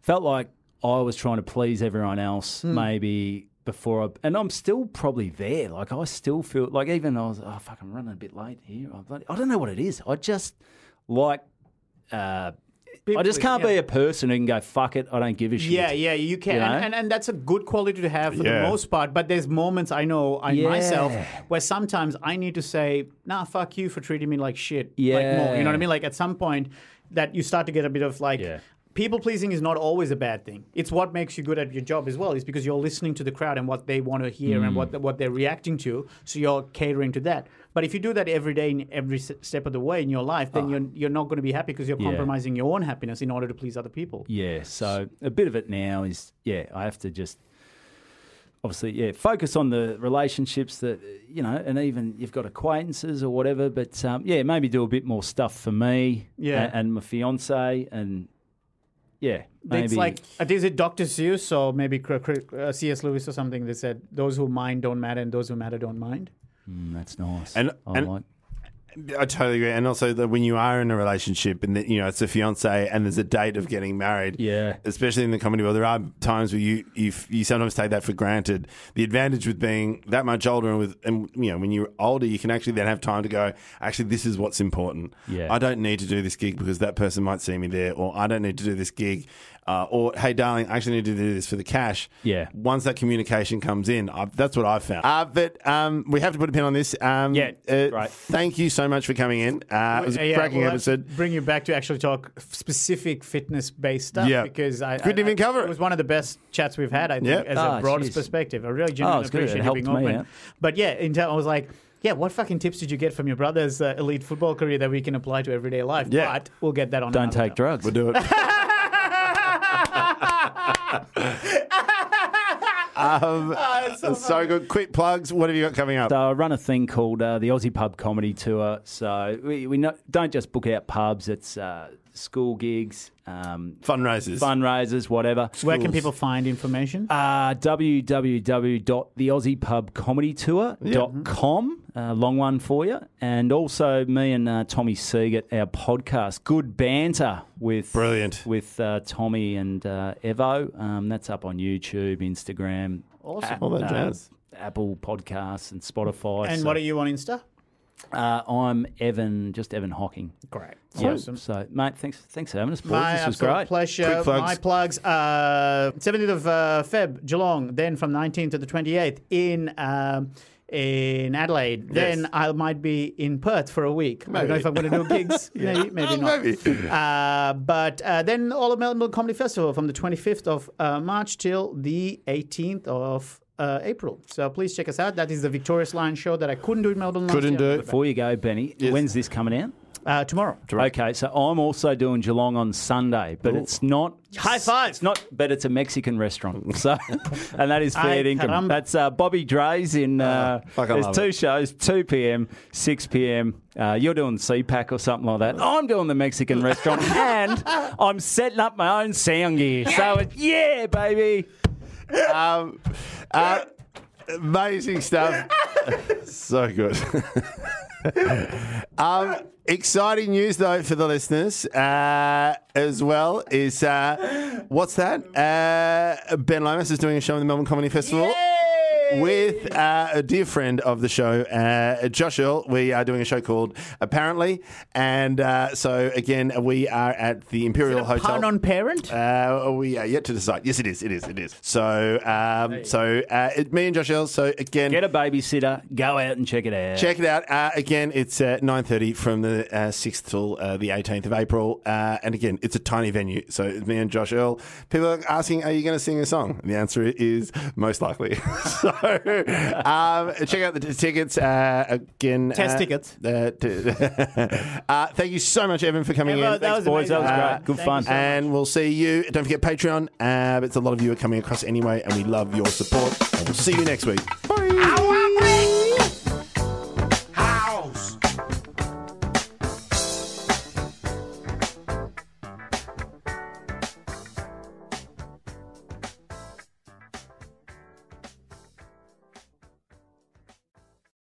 S4: Felt like I was trying to please everyone else.
S3: Hmm.
S4: Maybe before I, and I'm still probably there. Like I still feel like even I was. Oh fuck! I'm running a bit late here. I don't know what it is. I just like. Uh, I just can't
S3: yeah.
S4: be a person who can go fuck it. I don't give a shit.
S3: Yeah, yeah, you can,
S4: You know?
S3: and, and and that's a good quality to have for
S2: Yeah.
S3: the most part. But there's moments I know I
S4: Yeah.
S3: myself where sometimes I need to say, "Nah, fuck you for treating me like shit." like
S4: Yeah.
S3: more. You know what I mean? Like at some point, that you start to get a bit of like.
S4: Yeah.
S3: People pleasing is not always a bad thing. It's what makes you good at your job as well. It's because you're listening to the crowd and what they want to hear and
S4: Mm.
S3: what what they're reacting to. So you're catering to that. But if you do that every day, in every step of the way in your life, then you're you're not going to be happy because you're
S4: Ah. Yeah.
S3: compromising your own happiness in order to please other people.
S4: Yeah, so a bit of it now is yeah, I have to just obviously yeah focus on the relationships that you know, and even you've got acquaintances or whatever. But um, yeah, maybe do a bit more stuff for me,
S3: Yeah.
S4: and, and my fiance, and yeah, maybe
S3: It's like, uh, is it Dr. Seuss or maybe Cr- Cr- uh, C.S. Lewis or something that said, those who mind don't matter and those who matter don't mind?
S4: Mm, that's nice.
S2: And-
S4: I
S2: and-
S4: like.
S2: I totally agree. And also that when you are in a relationship and that, you know it's a fiance and there's a date of getting married,
S4: Yeah.
S2: especially in the comedy world, there are times where you you you sometimes take that for granted. The advantage with being that much older and with and you know when you're older, you can actually then have time to go. Actually, this is what's important.
S4: Yeah.
S2: I don't need to do this gig because that person might see me there, or I don't need to do this gig. Uh, or hey, darling, I actually need to do this for the cash.
S4: Yeah.
S2: Once that communication comes in, I, that's what I've found. Uh, but um, we have to put a pin on this. Um,
S4: Yeah,
S2: uh,
S4: right.
S2: Thank you so much for coming in. Uh, it was a
S3: yeah,
S2: cracking
S3: we'll
S2: episode.
S3: Bring you back to actually talk specific fitness based stuff.
S2: Yeah.
S3: Because I.
S2: Couldn't
S3: I-
S2: even
S3: I-
S2: cover it.
S3: It was one of the best chats we've had, I think,
S2: Yeah.
S3: as
S4: Ah,
S3: a broadest
S4: jeez.
S3: perspective. I really
S4: Oh,
S3: genuinely
S4: it's good. It
S3: appreciate you being
S4: me
S3: open.
S4: out.
S3: But yeah, in terms, I was like, yeah, what fucking tips did you get from your brother's uh, elite football career that we can apply to everyday life?
S2: Yeah.
S3: But we'll get that on
S4: Don't take
S3: time.
S4: drugs.
S2: We'll do it. um, so, good. Quick plugs. What have you got coming up?
S4: So I run a thing called uh, the Aussie Pub Comedy Tour. So we, we no, don't just book out pubs; it's uh, school gigs, um,
S2: Fundraisers.
S4: fundraisers, whatever.
S3: Where can
S2: Schools.
S3: people find information?
S4: Uh, www.theaussiepubcomedytour.com. Uh, long one for you. And also me and uh, Tommy Seagate, our podcast, Good Banter with
S2: Brilliant.
S4: with uh, Tommy and uh, Evo. Um, that's up on YouTube, Instagram,
S3: Awesome.
S2: All that jazz.
S4: Apple Podcasts and Spotify.
S3: and
S4: So,
S3: what are you on Insta?
S4: Uh, I'm Evan, just Evan Hawkins.
S3: Great.
S4: Yeah.
S3: Awesome.
S4: So, mate, thanks, thanks for having us, boys.
S3: My
S4: this was great.
S3: pleasure.
S2: Quick plugs.
S3: My plugs. Uh, 17th of uh, Feb, Geelong. Then from 19th to the 28th in um, in Adelaide. Then I might be in Perth for a week. I don't know if I'm going to do gigs. maybe, maybe not.
S2: Maybe.
S3: Uh, but uh, then all of Melbourne Comedy Festival from the 25th of uh, March till the 18th of uh, April. So please check us out. That is the Victorious Lion show that I couldn't do in Melbourne. last
S2: Couldn't
S3: year.
S2: do it.
S4: Before you go, Benny, when's this coming out?
S3: Uh, tomorrow.
S4: Okay, so I'm also doing Geelong on Sunday, but it's not
S3: High five.
S4: It's not, but it's a Mexican restaurant. So, and that is fair
S3: Ay,
S4: income.
S3: caramba.
S4: That's uh, Bobby Dre's in. Uh,
S2: fuck,
S4: there's two
S2: it.
S4: shows, two p.m., six p.m. Uh, you're doing GPAC or something like that. I'm doing the Mexican restaurant, and I'm setting up my own sound gear. So, yeah, baby.
S2: Um, uh, amazing stuff. so good. um, exciting news though for the listeners uh, as well is uh, what's that? Uh, ben Lomas is doing a show in the Melbourne Comedy Festival. With uh, a dear friend of the show, uh, Josh Earl, we are doing a show called Apparently, and uh, so again, we are at the Imperial Hotel.
S3: Pun on parent?
S2: Uh, we are yet to decide. Yes, it is. It is. It is. So, um, so uh, it, me and Josh Earl. So again,
S4: Get a babysitter, go out and check it out.
S2: check it out. Uh, again, it's uh, nine thirty from the uh, sixth till uh, the eighteenth of April. Uh, and again, it's a tiny venue. So it's me and Josh Earl. People are asking, "Are you going to sing a song?" And the answer is most likely. so um, check out the t- tickets uh, again.
S3: Test
S2: uh,
S3: tickets.
S2: uh, t- uh, thank you so much, Evan, for coming
S3: Evan,
S2: in.
S3: that
S2: Thanks,
S3: was
S2: boys.
S3: amazing.
S2: That was
S3: Uh,
S2: great.
S4: Good
S3: thank
S4: fun.
S3: so.
S2: And we'll see you. Don't forget Patreon. Uh, it's a lot of you are coming across anyway, and we love your support. And we'll see you next week. Bye.